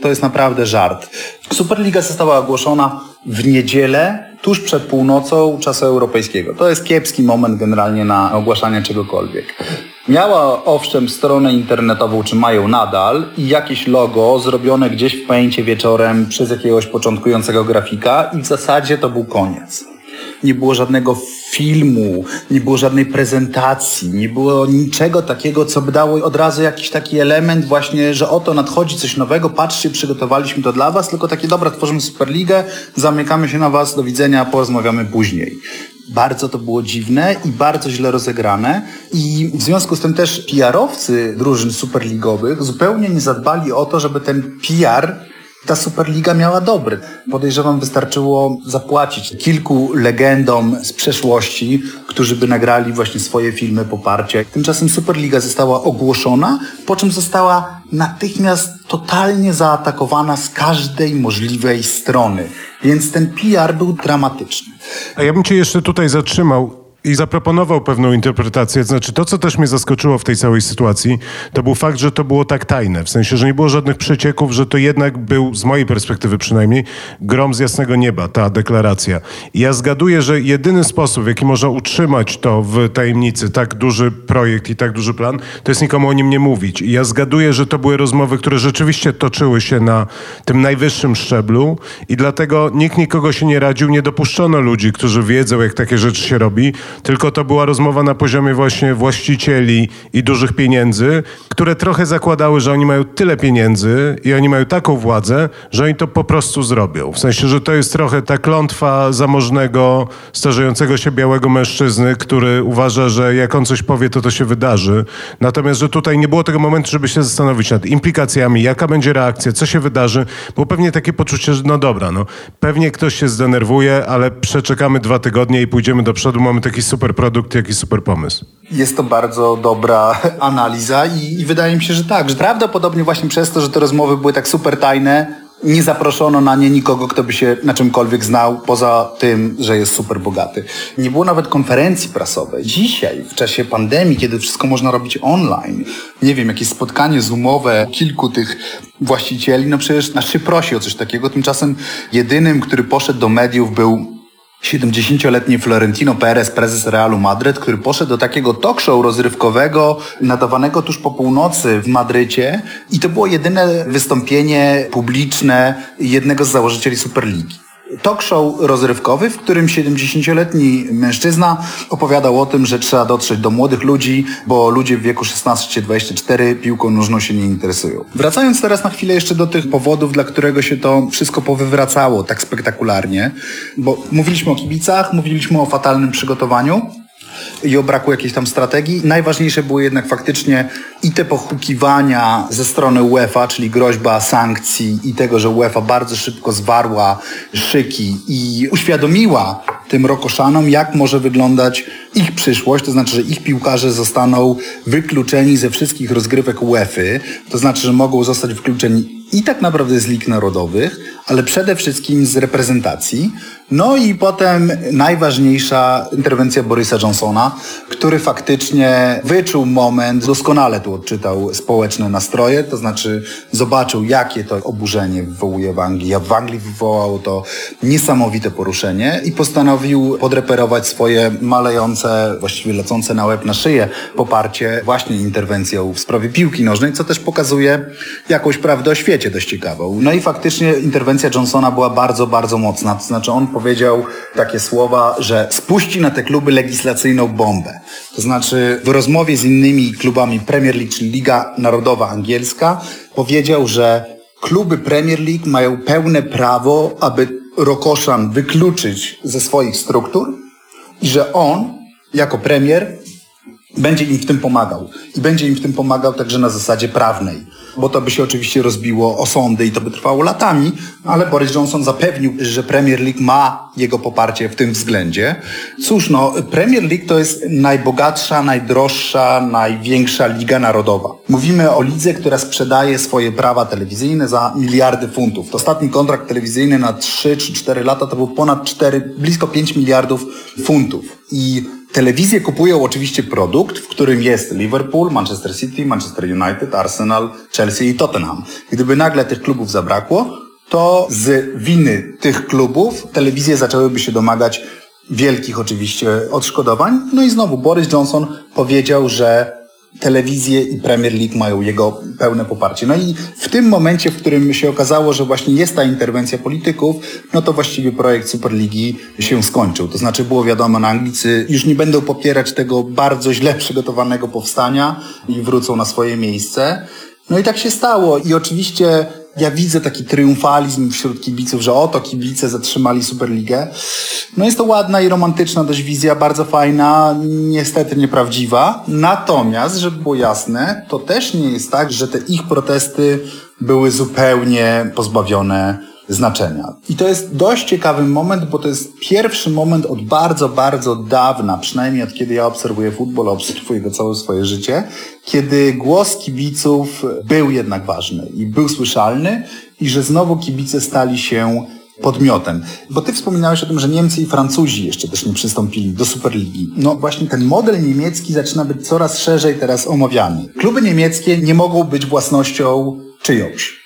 To jest naprawdę żart. Superliga została ogłoszona w niedzielę, tuż przed północą czasu europejskiego. To jest kiepski moment generalnie na ogłaszanie czegokolwiek. Miała owszem stronę internetową, czy mają nadal, i jakieś logo zrobione gdzieś w pojęcie wieczorem przez jakiegoś początkującego grafika i w zasadzie to był koniec nie było żadnego filmu, nie było żadnej prezentacji, nie było niczego takiego, co by dało od razu jakiś taki element właśnie, że oto nadchodzi coś nowego, patrzcie, przygotowaliśmy to dla was, tylko takie, dobra, tworzymy Superligę, zamykamy się na was, do widzenia, porozmawiamy później. Bardzo to było dziwne i bardzo źle rozegrane. I w związku z tym też PR-owcy drużyn superligowych zupełnie nie zadbali o to, żeby ten PR ta Superliga miała dobry. Podejrzewam, wystarczyło zapłacić kilku legendom z przeszłości, którzy by nagrali właśnie swoje filmy poparcia. Tymczasem Superliga została ogłoszona, po czym została natychmiast totalnie zaatakowana z każdej możliwej strony. Więc ten PR był dramatyczny. A ja bym cię jeszcze tutaj zatrzymał i zaproponował pewną interpretację. Znaczy, to, co też mnie zaskoczyło w tej całej sytuacji, to był fakt, że to było tak tajne. W sensie, że nie było żadnych przecieków, że to jednak był, z mojej perspektywy przynajmniej, grom z jasnego nieba, ta deklaracja. I ja zgaduję, że jedyny sposób, w jaki można utrzymać to w tajemnicy, tak duży projekt i tak duży plan, to jest nikomu o nim nie mówić. I ja zgaduję, że to były rozmowy, które rzeczywiście toczyły się na tym najwyższym szczeblu i dlatego nikt nikogo się nie radził, nie dopuszczono ludzi, którzy wiedzą, jak takie rzeczy się robi, tylko to była rozmowa na poziomie właśnie właścicieli i dużych pieniędzy, które trochę zakładały, że oni mają tyle pieniędzy i oni mają taką władzę, że oni to po prostu zrobią. W sensie, że to jest trochę ta klątwa zamożnego, starzejącego się białego mężczyzny, który uważa, że jak on coś powie, to to się wydarzy. Natomiast, że tutaj nie było tego momentu, żeby się zastanowić nad implikacjami, jaka będzie reakcja, co się wydarzy. Było pewnie takie poczucie, że no dobra, no pewnie ktoś się zdenerwuje, ale przeczekamy dwa tygodnie i pójdziemy do przodu, mamy taki super produkt, jak i super pomysł. Jest to bardzo dobra analiza i, i wydaje mi się, że tak, że prawdopodobnie właśnie przez to, że te rozmowy były tak super tajne, nie zaproszono na nie nikogo, kto by się na czymkolwiek znał, poza tym, że jest super bogaty. Nie było nawet konferencji prasowej. Dzisiaj, w czasie pandemii, kiedy wszystko można robić online, nie wiem, jakieś spotkanie zoomowe kilku tych właścicieli, no przecież nasz się prosi o coś takiego. Tymczasem jedynym, który poszedł do mediów był 70-letni Florentino Perez, prezes Realu Madryt, który poszedł do takiego talk show rozrywkowego, nadawanego tuż po północy w Madrycie. I to było jedyne wystąpienie publiczne jednego z założycieli Superligi talk show rozrywkowy, w którym 70-letni mężczyzna opowiadał o tym, że trzeba dotrzeć do młodych ludzi, bo ludzie w wieku 16-24 piłką nóżną się nie interesują. Wracając teraz na chwilę jeszcze do tych powodów, dla którego się to wszystko powywracało tak spektakularnie, bo mówiliśmy o kibicach, mówiliśmy o fatalnym przygotowaniu, i o braku jakiejś tam strategii. Najważniejsze były jednak faktycznie i te pochukiwania ze strony UEFA, czyli groźba sankcji i tego, że UEFA bardzo szybko zwarła szyki i uświadomiła tym Rokoszanom, jak może wyglądać ich przyszłość, to znaczy, że ich piłkarze zostaną wykluczeni ze wszystkich rozgrywek UEFA, to znaczy, że mogą zostać wykluczeni i tak naprawdę z lig narodowych, ale przede wszystkim z reprezentacji. No i potem najważniejsza interwencja Borysa Johnsona, który faktycznie wyczuł moment, doskonale tu odczytał społeczne nastroje, to znaczy zobaczył, jakie to oburzenie wywołuje w Anglii, a w Anglii wywołało to niesamowite poruszenie i postanowił podreperować swoje malejące, właściwie lecące na łeb na szyję poparcie właśnie interwencją w sprawie piłki nożnej, co też pokazuje jakąś prawdę o świecie dość ciekawą. No i faktycznie interwencja Johnsona była bardzo, bardzo mocna, to znaczy on powiedział takie słowa, że spuści na te kluby legislacyjną bombę. To znaczy w rozmowie z innymi klubami Premier League, czyli Liga Narodowa Angielska, powiedział, że kluby Premier League mają pełne prawo, aby Rokoszan wykluczyć ze swoich struktur i że on, jako premier, będzie im w tym pomagał. I będzie im w tym pomagał także na zasadzie prawnej bo to by się oczywiście rozbiło o sądy i to by trwało latami, ale Boris Johnson zapewnił, że Premier League ma jego poparcie w tym względzie. Cóż, no, Premier League to jest najbogatsza, najdroższa, największa liga narodowa. Mówimy o lidze, która sprzedaje swoje prawa telewizyjne za miliardy funtów. Ostatni kontrakt telewizyjny na 3 czy 4 lata to był ponad 4, blisko 5 miliardów funtów. I Telewizje kupują oczywiście produkt, w którym jest Liverpool, Manchester City, Manchester United, Arsenal, Chelsea i Tottenham. Gdyby nagle tych klubów zabrakło, to z winy tych klubów telewizje zaczęłyby się domagać wielkich oczywiście odszkodowań. No i znowu Boris Johnson powiedział, że telewizje i Premier League mają jego pełne poparcie. No i w tym momencie, w którym się okazało, że właśnie jest ta interwencja polityków, no to właściwie projekt Superligi się skończył. To znaczy było wiadomo, na Anglicy już nie będą popierać tego bardzo źle przygotowanego powstania i wrócą na swoje miejsce. No i tak się stało. I oczywiście Ja widzę taki triumfalizm wśród kibiców, że oto kibice zatrzymali Superligę. No jest to ładna i romantyczna dość wizja, bardzo fajna, niestety nieprawdziwa. Natomiast, żeby było jasne, to też nie jest tak, że te ich protesty były zupełnie pozbawione znaczenia. I to jest dość ciekawy moment, bo to jest pierwszy moment od bardzo, bardzo dawna, przynajmniej od kiedy ja obserwuję futbol, obserwuję go całe swoje życie, kiedy głos kibiców był jednak ważny i był słyszalny i że znowu kibice stali się podmiotem. Bo ty wspominałeś o tym, że Niemcy i Francuzi jeszcze też nie przystąpili do Superligi. No właśnie ten model niemiecki zaczyna być coraz szerzej teraz omawiany. Kluby niemieckie nie mogą być własnością czyjąś.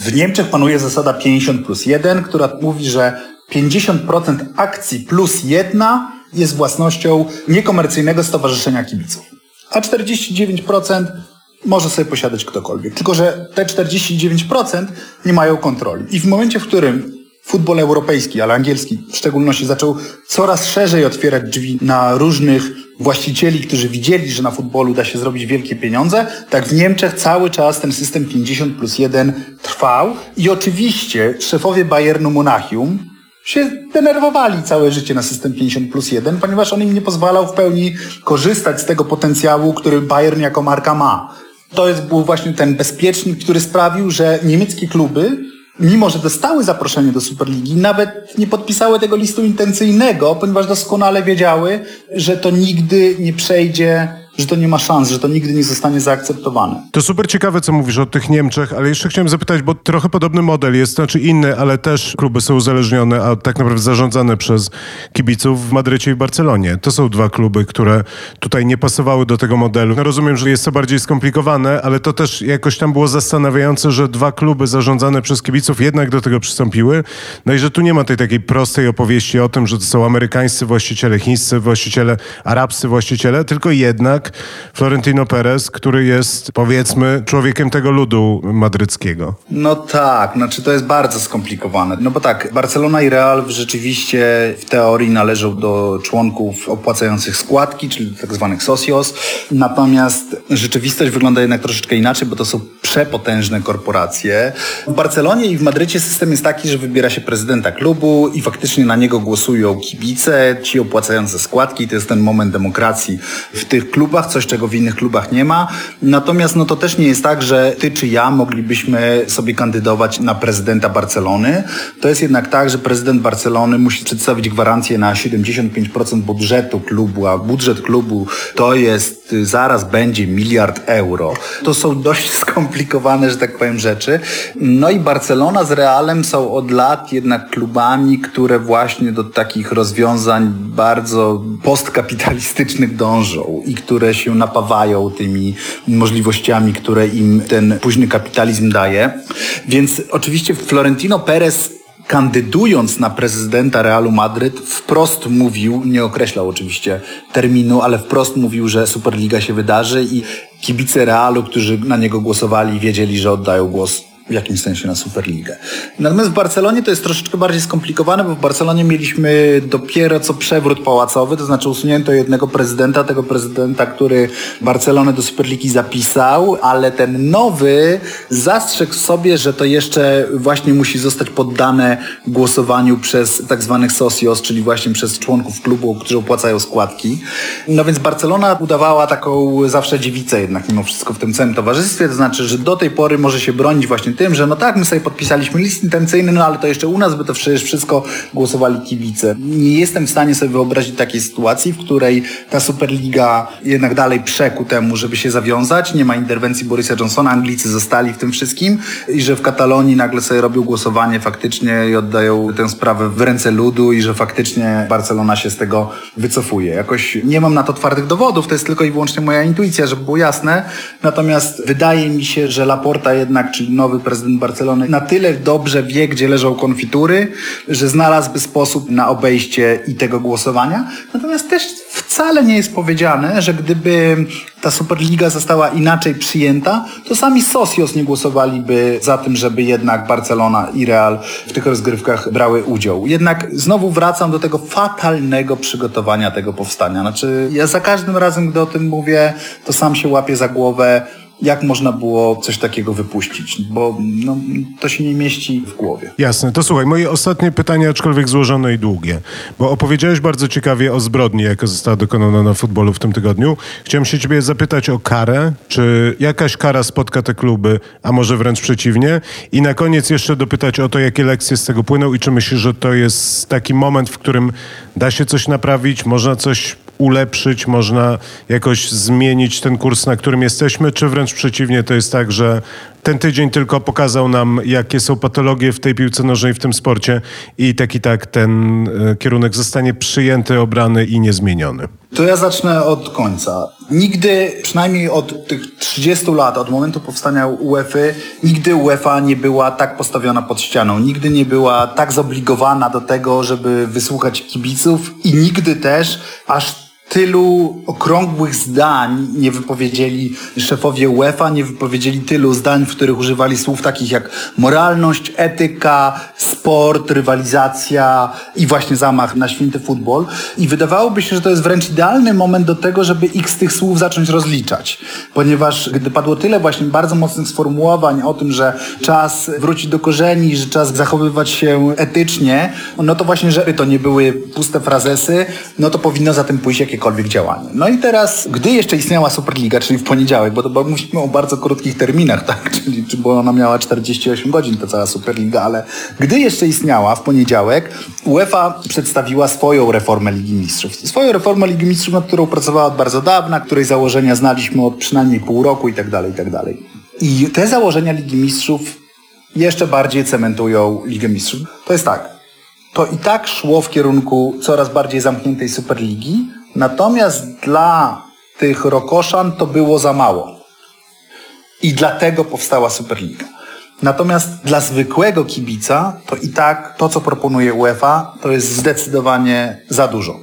W Niemczech panuje zasada 50 plus 1, która mówi, że 50% akcji plus jedna jest własnością niekomercyjnego stowarzyszenia kibiców. A 49% może sobie posiadać ktokolwiek. Tylko, że te 49% nie mają kontroli. I w momencie, w którym futbol europejski, ale angielski. W szczególności, zaczął coraz szerzej otwierać drzwi na różnych właścicieli, którzy widzieli, że na futbolu da się zrobić wielkie pieniądze, tak w Niemczech cały czas ten system 50 plus 1 trwał. I oczywiście szefowie Bayernu Monachium się denerwowali całe życie na system 50 plus 1, ponieważ on im nie pozwalał w pełni korzystać z tego potencjału, który Bayern jako marka ma. To jest, był właśnie ten bezpiecznik, który sprawił, że niemieckie kluby mimo że dostały zaproszenie do Superligi, nawet nie podpisały tego listu intencyjnego, ponieważ doskonale wiedziały, że to nigdy nie przejdzie że to nie ma szans, że to nigdy nie zostanie zaakceptowane. To super ciekawe, co mówisz o tych Niemczech, ale jeszcze chciałem zapytać, bo trochę podobny model jest, znaczy inny, ale też kluby są uzależnione, a tak naprawdę zarządzane przez kibiców w Madrycie i Barcelonie. To są dwa kluby, które tutaj nie pasowały do tego modelu. No rozumiem, że jest to bardziej skomplikowane, ale to też jakoś tam było zastanawiające, że dwa kluby zarządzane przez kibiców jednak do tego przystąpiły. No i że tu nie ma tej takiej prostej opowieści o tym, że to są amerykańscy właściciele, chińscy właściciele, arabscy właściciele, tylko jednak Florentino Perez, który jest powiedzmy człowiekiem tego ludu madryckiego. No tak, znaczy to jest bardzo skomplikowane. No bo tak, Barcelona i Real rzeczywiście w teorii należą do członków opłacających składki, czyli tak zwanych socios. Natomiast rzeczywistość wygląda jednak troszeczkę inaczej, bo to są przepotężne korporacje. W Barcelonie i w Madrycie system jest taki, że wybiera się prezydenta klubu i faktycznie na niego głosują kibice, ci opłacające składki. To jest ten moment demokracji w tych klubach klubach, coś czego w innych klubach nie ma. Natomiast no to też nie jest tak, że ty czy ja moglibyśmy sobie kandydować na prezydenta Barcelony. To jest jednak tak, że prezydent Barcelony musi przedstawić gwarancję na 75% budżetu klubu, a budżet klubu to jest, zaraz będzie miliard euro. To są dość skomplikowane, że tak powiem, rzeczy. No i Barcelona z Realem są od lat jednak klubami, które właśnie do takich rozwiązań bardzo postkapitalistycznych dążą i które się napawają tymi możliwościami, które im ten późny kapitalizm daje. Więc oczywiście Florentino Perez kandydując na prezydenta Realu Madryt, wprost mówił, nie określał oczywiście terminu, ale wprost mówił, że Superliga się wydarzy i kibice Realu, którzy na niego głosowali, wiedzieli, że oddają głos w jakimś sensie na Superligę. Natomiast w Barcelonie to jest troszeczkę bardziej skomplikowane, bo w Barcelonie mieliśmy dopiero co przewrót pałacowy, to znaczy usunięto jednego prezydenta, tego prezydenta, który Barcelonę do Superligi zapisał, ale ten nowy zastrzegł sobie, że to jeszcze właśnie musi zostać poddane głosowaniu przez tak zwanych socios, czyli właśnie przez członków klubu, którzy opłacają składki. No więc Barcelona udawała taką zawsze dziewicę jednak mimo wszystko w tym całym towarzystwie, to znaczy, że do tej pory może się bronić właśnie tym, że no tak, my sobie podpisaliśmy list intencyjny, no ale to jeszcze u nas by to przecież wszystko głosowali kibice. Nie jestem w stanie sobie wyobrazić takiej sytuacji, w której ta Superliga jednak dalej przeku temu, żeby się zawiązać. Nie ma interwencji Borysa Johnsona, Anglicy zostali w tym wszystkim i że w Katalonii nagle sobie robią głosowanie faktycznie i oddają tę sprawę w ręce ludu i że faktycznie Barcelona się z tego wycofuje. Jakoś nie mam na to twardych dowodów, to jest tylko i wyłącznie moja intuicja, żeby było jasne. Natomiast wydaje mi się, że Laporta jednak, czyli nowy prezydent Barcelony na tyle dobrze wie, gdzie leżą konfitury, że znalazłby sposób na obejście i tego głosowania. Natomiast też wcale nie jest powiedziane, że gdyby ta Superliga została inaczej przyjęta, to sami Socios nie głosowaliby za tym, żeby jednak Barcelona i Real w tych rozgrywkach brały udział. Jednak znowu wracam do tego fatalnego przygotowania tego powstania. Znaczy, ja za każdym razem, gdy o tym mówię, to sam się łapię za głowę jak można było coś takiego wypuścić, bo no, to się nie mieści w głowie. Jasne, to słuchaj, moje ostatnie pytanie, aczkolwiek złożone i długie, bo opowiedziałeś bardzo ciekawie o zbrodni, jaka została dokonana na futbolu w tym tygodniu. Chciałem się ciebie zapytać o karę, czy jakaś kara spotka te kluby, a może wręcz przeciwnie? I na koniec jeszcze dopytać o to, jakie lekcje z tego płyną i czy myślisz, że to jest taki moment, w którym da się coś naprawić, można coś ulepszyć, można jakoś zmienić ten kurs, na którym jesteśmy, czy wręcz przeciwnie, to jest tak, że ten tydzień tylko pokazał nam, jakie są patologie w tej piłce nożnej, w tym sporcie i tak i tak ten e, kierunek zostanie przyjęty, obrany i niezmieniony. To ja zacznę od końca. Nigdy, przynajmniej od tych 30 lat, od momentu powstania UEFA, nigdy UEFA nie była tak postawiona pod ścianą. Nigdy nie była tak zobligowana do tego, żeby wysłuchać kibiców i nigdy też aż tylu okrągłych zdań nie wypowiedzieli szefowie UEFA, nie wypowiedzieli tylu zdań, w których używali słów takich jak moralność, etyka, sport, rywalizacja i właśnie zamach na święty futbol. I wydawałoby się, że to jest wręcz idealny moment do tego, żeby x tych słów zacząć rozliczać. Ponieważ gdy padło tyle właśnie bardzo mocnych sformułowań o tym, że czas wrócić do korzeni, że czas zachowywać się etycznie, no to właśnie, żeby to nie były puste frazesy, no to powinno za tym pójść jakieś jakiekolwiek działanie. No i teraz, gdy jeszcze istniała Superliga, czyli w poniedziałek, bo to bo mówimy o bardzo krótkich terminach, tak? Czyli, bo ona miała 48 godzin, ta cała Superliga, ale gdy jeszcze istniała w poniedziałek, UEFA przedstawiła swoją reformę Ligi Mistrzów. Swoją reformę Ligi Mistrzów, nad którą pracowała od bardzo dawna, której założenia znaliśmy od przynajmniej pół roku i tak dalej, i tak dalej. I te założenia Ligi Mistrzów jeszcze bardziej cementują Ligę Mistrzów. To jest tak, to i tak szło w kierunku coraz bardziej zamkniętej Superligi, Natomiast dla tych Rokoszan to było za mało. I dlatego powstała Superliga. Natomiast dla zwykłego kibica to i tak to, co proponuje UEFA, to jest zdecydowanie za dużo.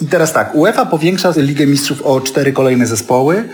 I teraz tak, UEFA powiększa Ligę Mistrzów o cztery kolejne zespoły,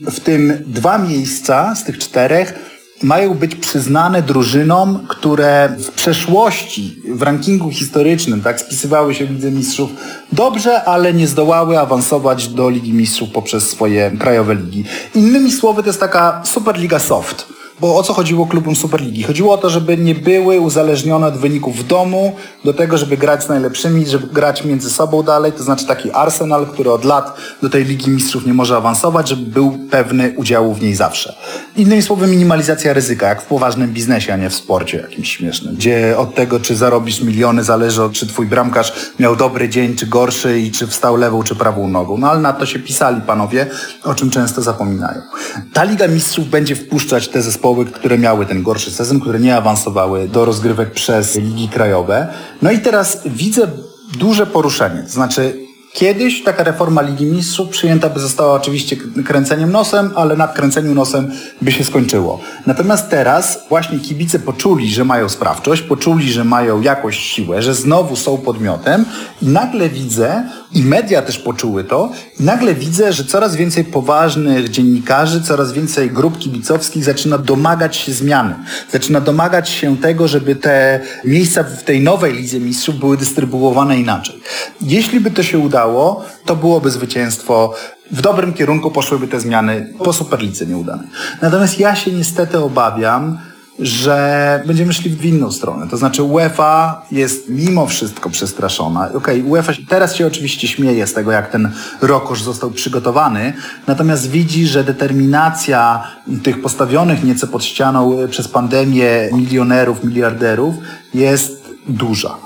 w tym dwa miejsca z tych czterech mają być przyznane drużynom, które w przeszłości, w rankingu historycznym, tak, spisywały się w Lidze Mistrzów dobrze, ale nie zdołały awansować do Ligi Mistrzów poprzez swoje krajowe ligi. Innymi słowy, to jest taka Superliga Soft bo o co chodziło klubom Superligi? Chodziło o to, żeby nie były uzależnione od wyników w domu, do tego, żeby grać z najlepszymi, żeby grać między sobą dalej, to znaczy taki Arsenal, który od lat do tej Ligi Mistrzów nie może awansować, żeby był pewny udziału w niej zawsze. Innymi słowy, minimalizacja ryzyka, jak w poważnym biznesie, a nie w sporcie jakimś śmiesznym, gdzie od tego, czy zarobisz miliony, zależy od czy twój bramkarz miał dobry dzień, czy gorszy i czy wstał lewą, czy prawą nogą. No ale na to się pisali panowie, o czym często zapominają. Ta Liga Mistrzów będzie wpuszczać te zespoły zespoły, które miały ten gorszy sezon, które nie awansowały do rozgrywek przez ligi krajowe. No i teraz widzę duże poruszenie. Znaczy Kiedyś taka reforma Ligi Mistrzów przyjęta by została oczywiście kręceniem nosem, ale nad kręceniem nosem by się skończyło. Natomiast teraz właśnie kibice poczuli, że mają sprawczość, poczuli, że mają jakąś siłę, że znowu są podmiotem i nagle widzę, i media też poczuły to, i nagle widzę, że coraz więcej poważnych dziennikarzy, coraz więcej grup kibicowskich zaczyna domagać się zmiany. Zaczyna domagać się tego, żeby te miejsca w tej nowej Lidze Mistrzów były dystrybuowane inaczej. Jeśli by to się udało, udało, to byłoby zwycięstwo. W dobrym kierunku poszłyby te zmiany po Superlice nieudanej. Natomiast ja się niestety obawiam, że będziemy szli w inną stronę. To znaczy UEFA jest mimo wszystko przestraszona. Okej, okay, UEFA teraz się oczywiście śmieje z tego, jak ten rokosz został przygotowany, natomiast widzi, że determinacja tych postawionych nieco pod ścianą przez pandemię milionerów, miliarderów jest duża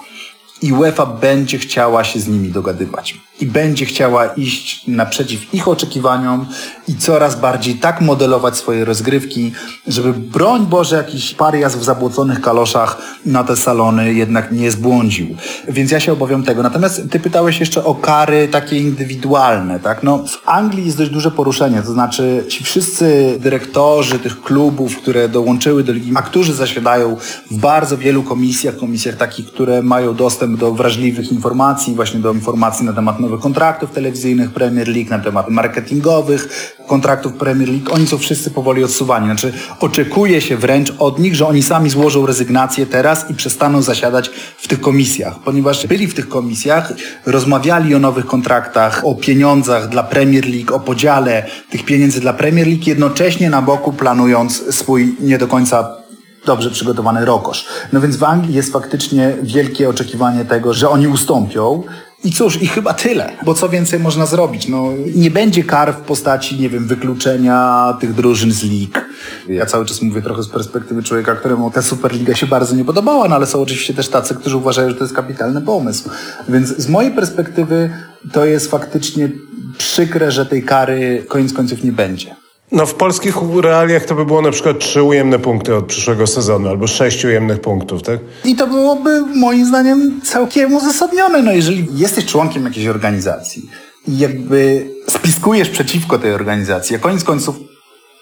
i UEFA będzie chciała się z nimi dogadywać. I będzie chciała iść naprzeciw ich oczekiwaniom i coraz bardziej tak modelować swoje rozgrywki, żeby broń Boże jakiś parias w zabłoconych kaloszach na te salony jednak nie zbłądził. Więc ja się obawiam tego. Natomiast ty pytałeś jeszcze o kary takie indywidualne, tak? No, w Anglii jest dość duże poruszenie, to znaczy ci wszyscy dyrektorzy tych klubów, które dołączyły do ligi, a którzy zasiadają w bardzo wielu komisjach, komisjach takich, które mają dostęp do wrażliwych informacji, właśnie do informacji na temat nowych kontraktów telewizyjnych Premier League, na temat marketingowych kontraktów Premier League. Oni są wszyscy powoli odsuwani. Znaczy oczekuje się wręcz od nich, że oni sami złożą rezygnację teraz i przestaną zasiadać w tych komisjach, ponieważ byli w tych komisjach, rozmawiali o nowych kontraktach, o pieniądzach dla Premier League, o podziale tych pieniędzy dla Premier League, jednocześnie na boku planując swój nie do końca dobrze przygotowany rokosz. No więc w Anglii jest faktycznie wielkie oczekiwanie tego, że oni ustąpią. I cóż, i chyba tyle, bo co więcej można zrobić? No, nie będzie kar w postaci, nie wiem, wykluczenia tych drużyn z lig. Ja cały czas mówię trochę z perspektywy człowieka, któremu ta Superliga się bardzo nie podobała, no ale są oczywiście też tacy, którzy uważają, że to jest kapitalny pomysł. Więc z mojej perspektywy to jest faktycznie przykre, że tej kary koniec końców nie będzie. No w polskich realiach to by było na przykład trzy ujemne punkty od przyszłego sezonu, albo sześć ujemnych punktów, tak? I to byłoby moim zdaniem całkiem uzasadnione. No jeżeli jesteś członkiem jakiejś organizacji i jakby spiskujesz przeciwko tej organizacji, a koniec końców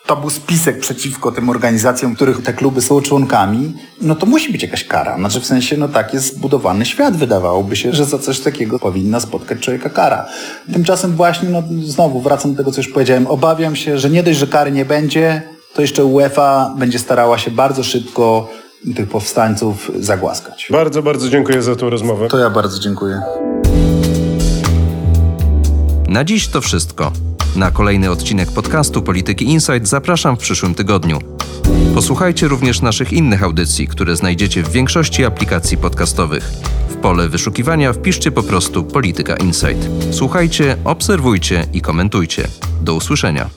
to był spisek przeciwko tym organizacjom, których te kluby są członkami, no to musi być jakaś kara. Znaczy w sensie, no tak jest zbudowany świat. Wydawałoby się, że za coś takiego powinna spotkać człowieka kara. Tymczasem właśnie, no znowu wracam do tego, co już powiedziałem. Obawiam się, że nie dość, że kary nie będzie, to jeszcze UEFA będzie starała się bardzo szybko tych powstańców zagłaskać. Bardzo, bardzo dziękuję za tę rozmowę. To ja bardzo dziękuję. Na dziś to wszystko. Na kolejny odcinek podcastu Polityki Insight zapraszam w przyszłym tygodniu. Posłuchajcie również naszych innych audycji, które znajdziecie w większości aplikacji podcastowych. W pole wyszukiwania wpiszcie po prostu Polityka Insight. Słuchajcie, obserwujcie i komentujcie. Do usłyszenia.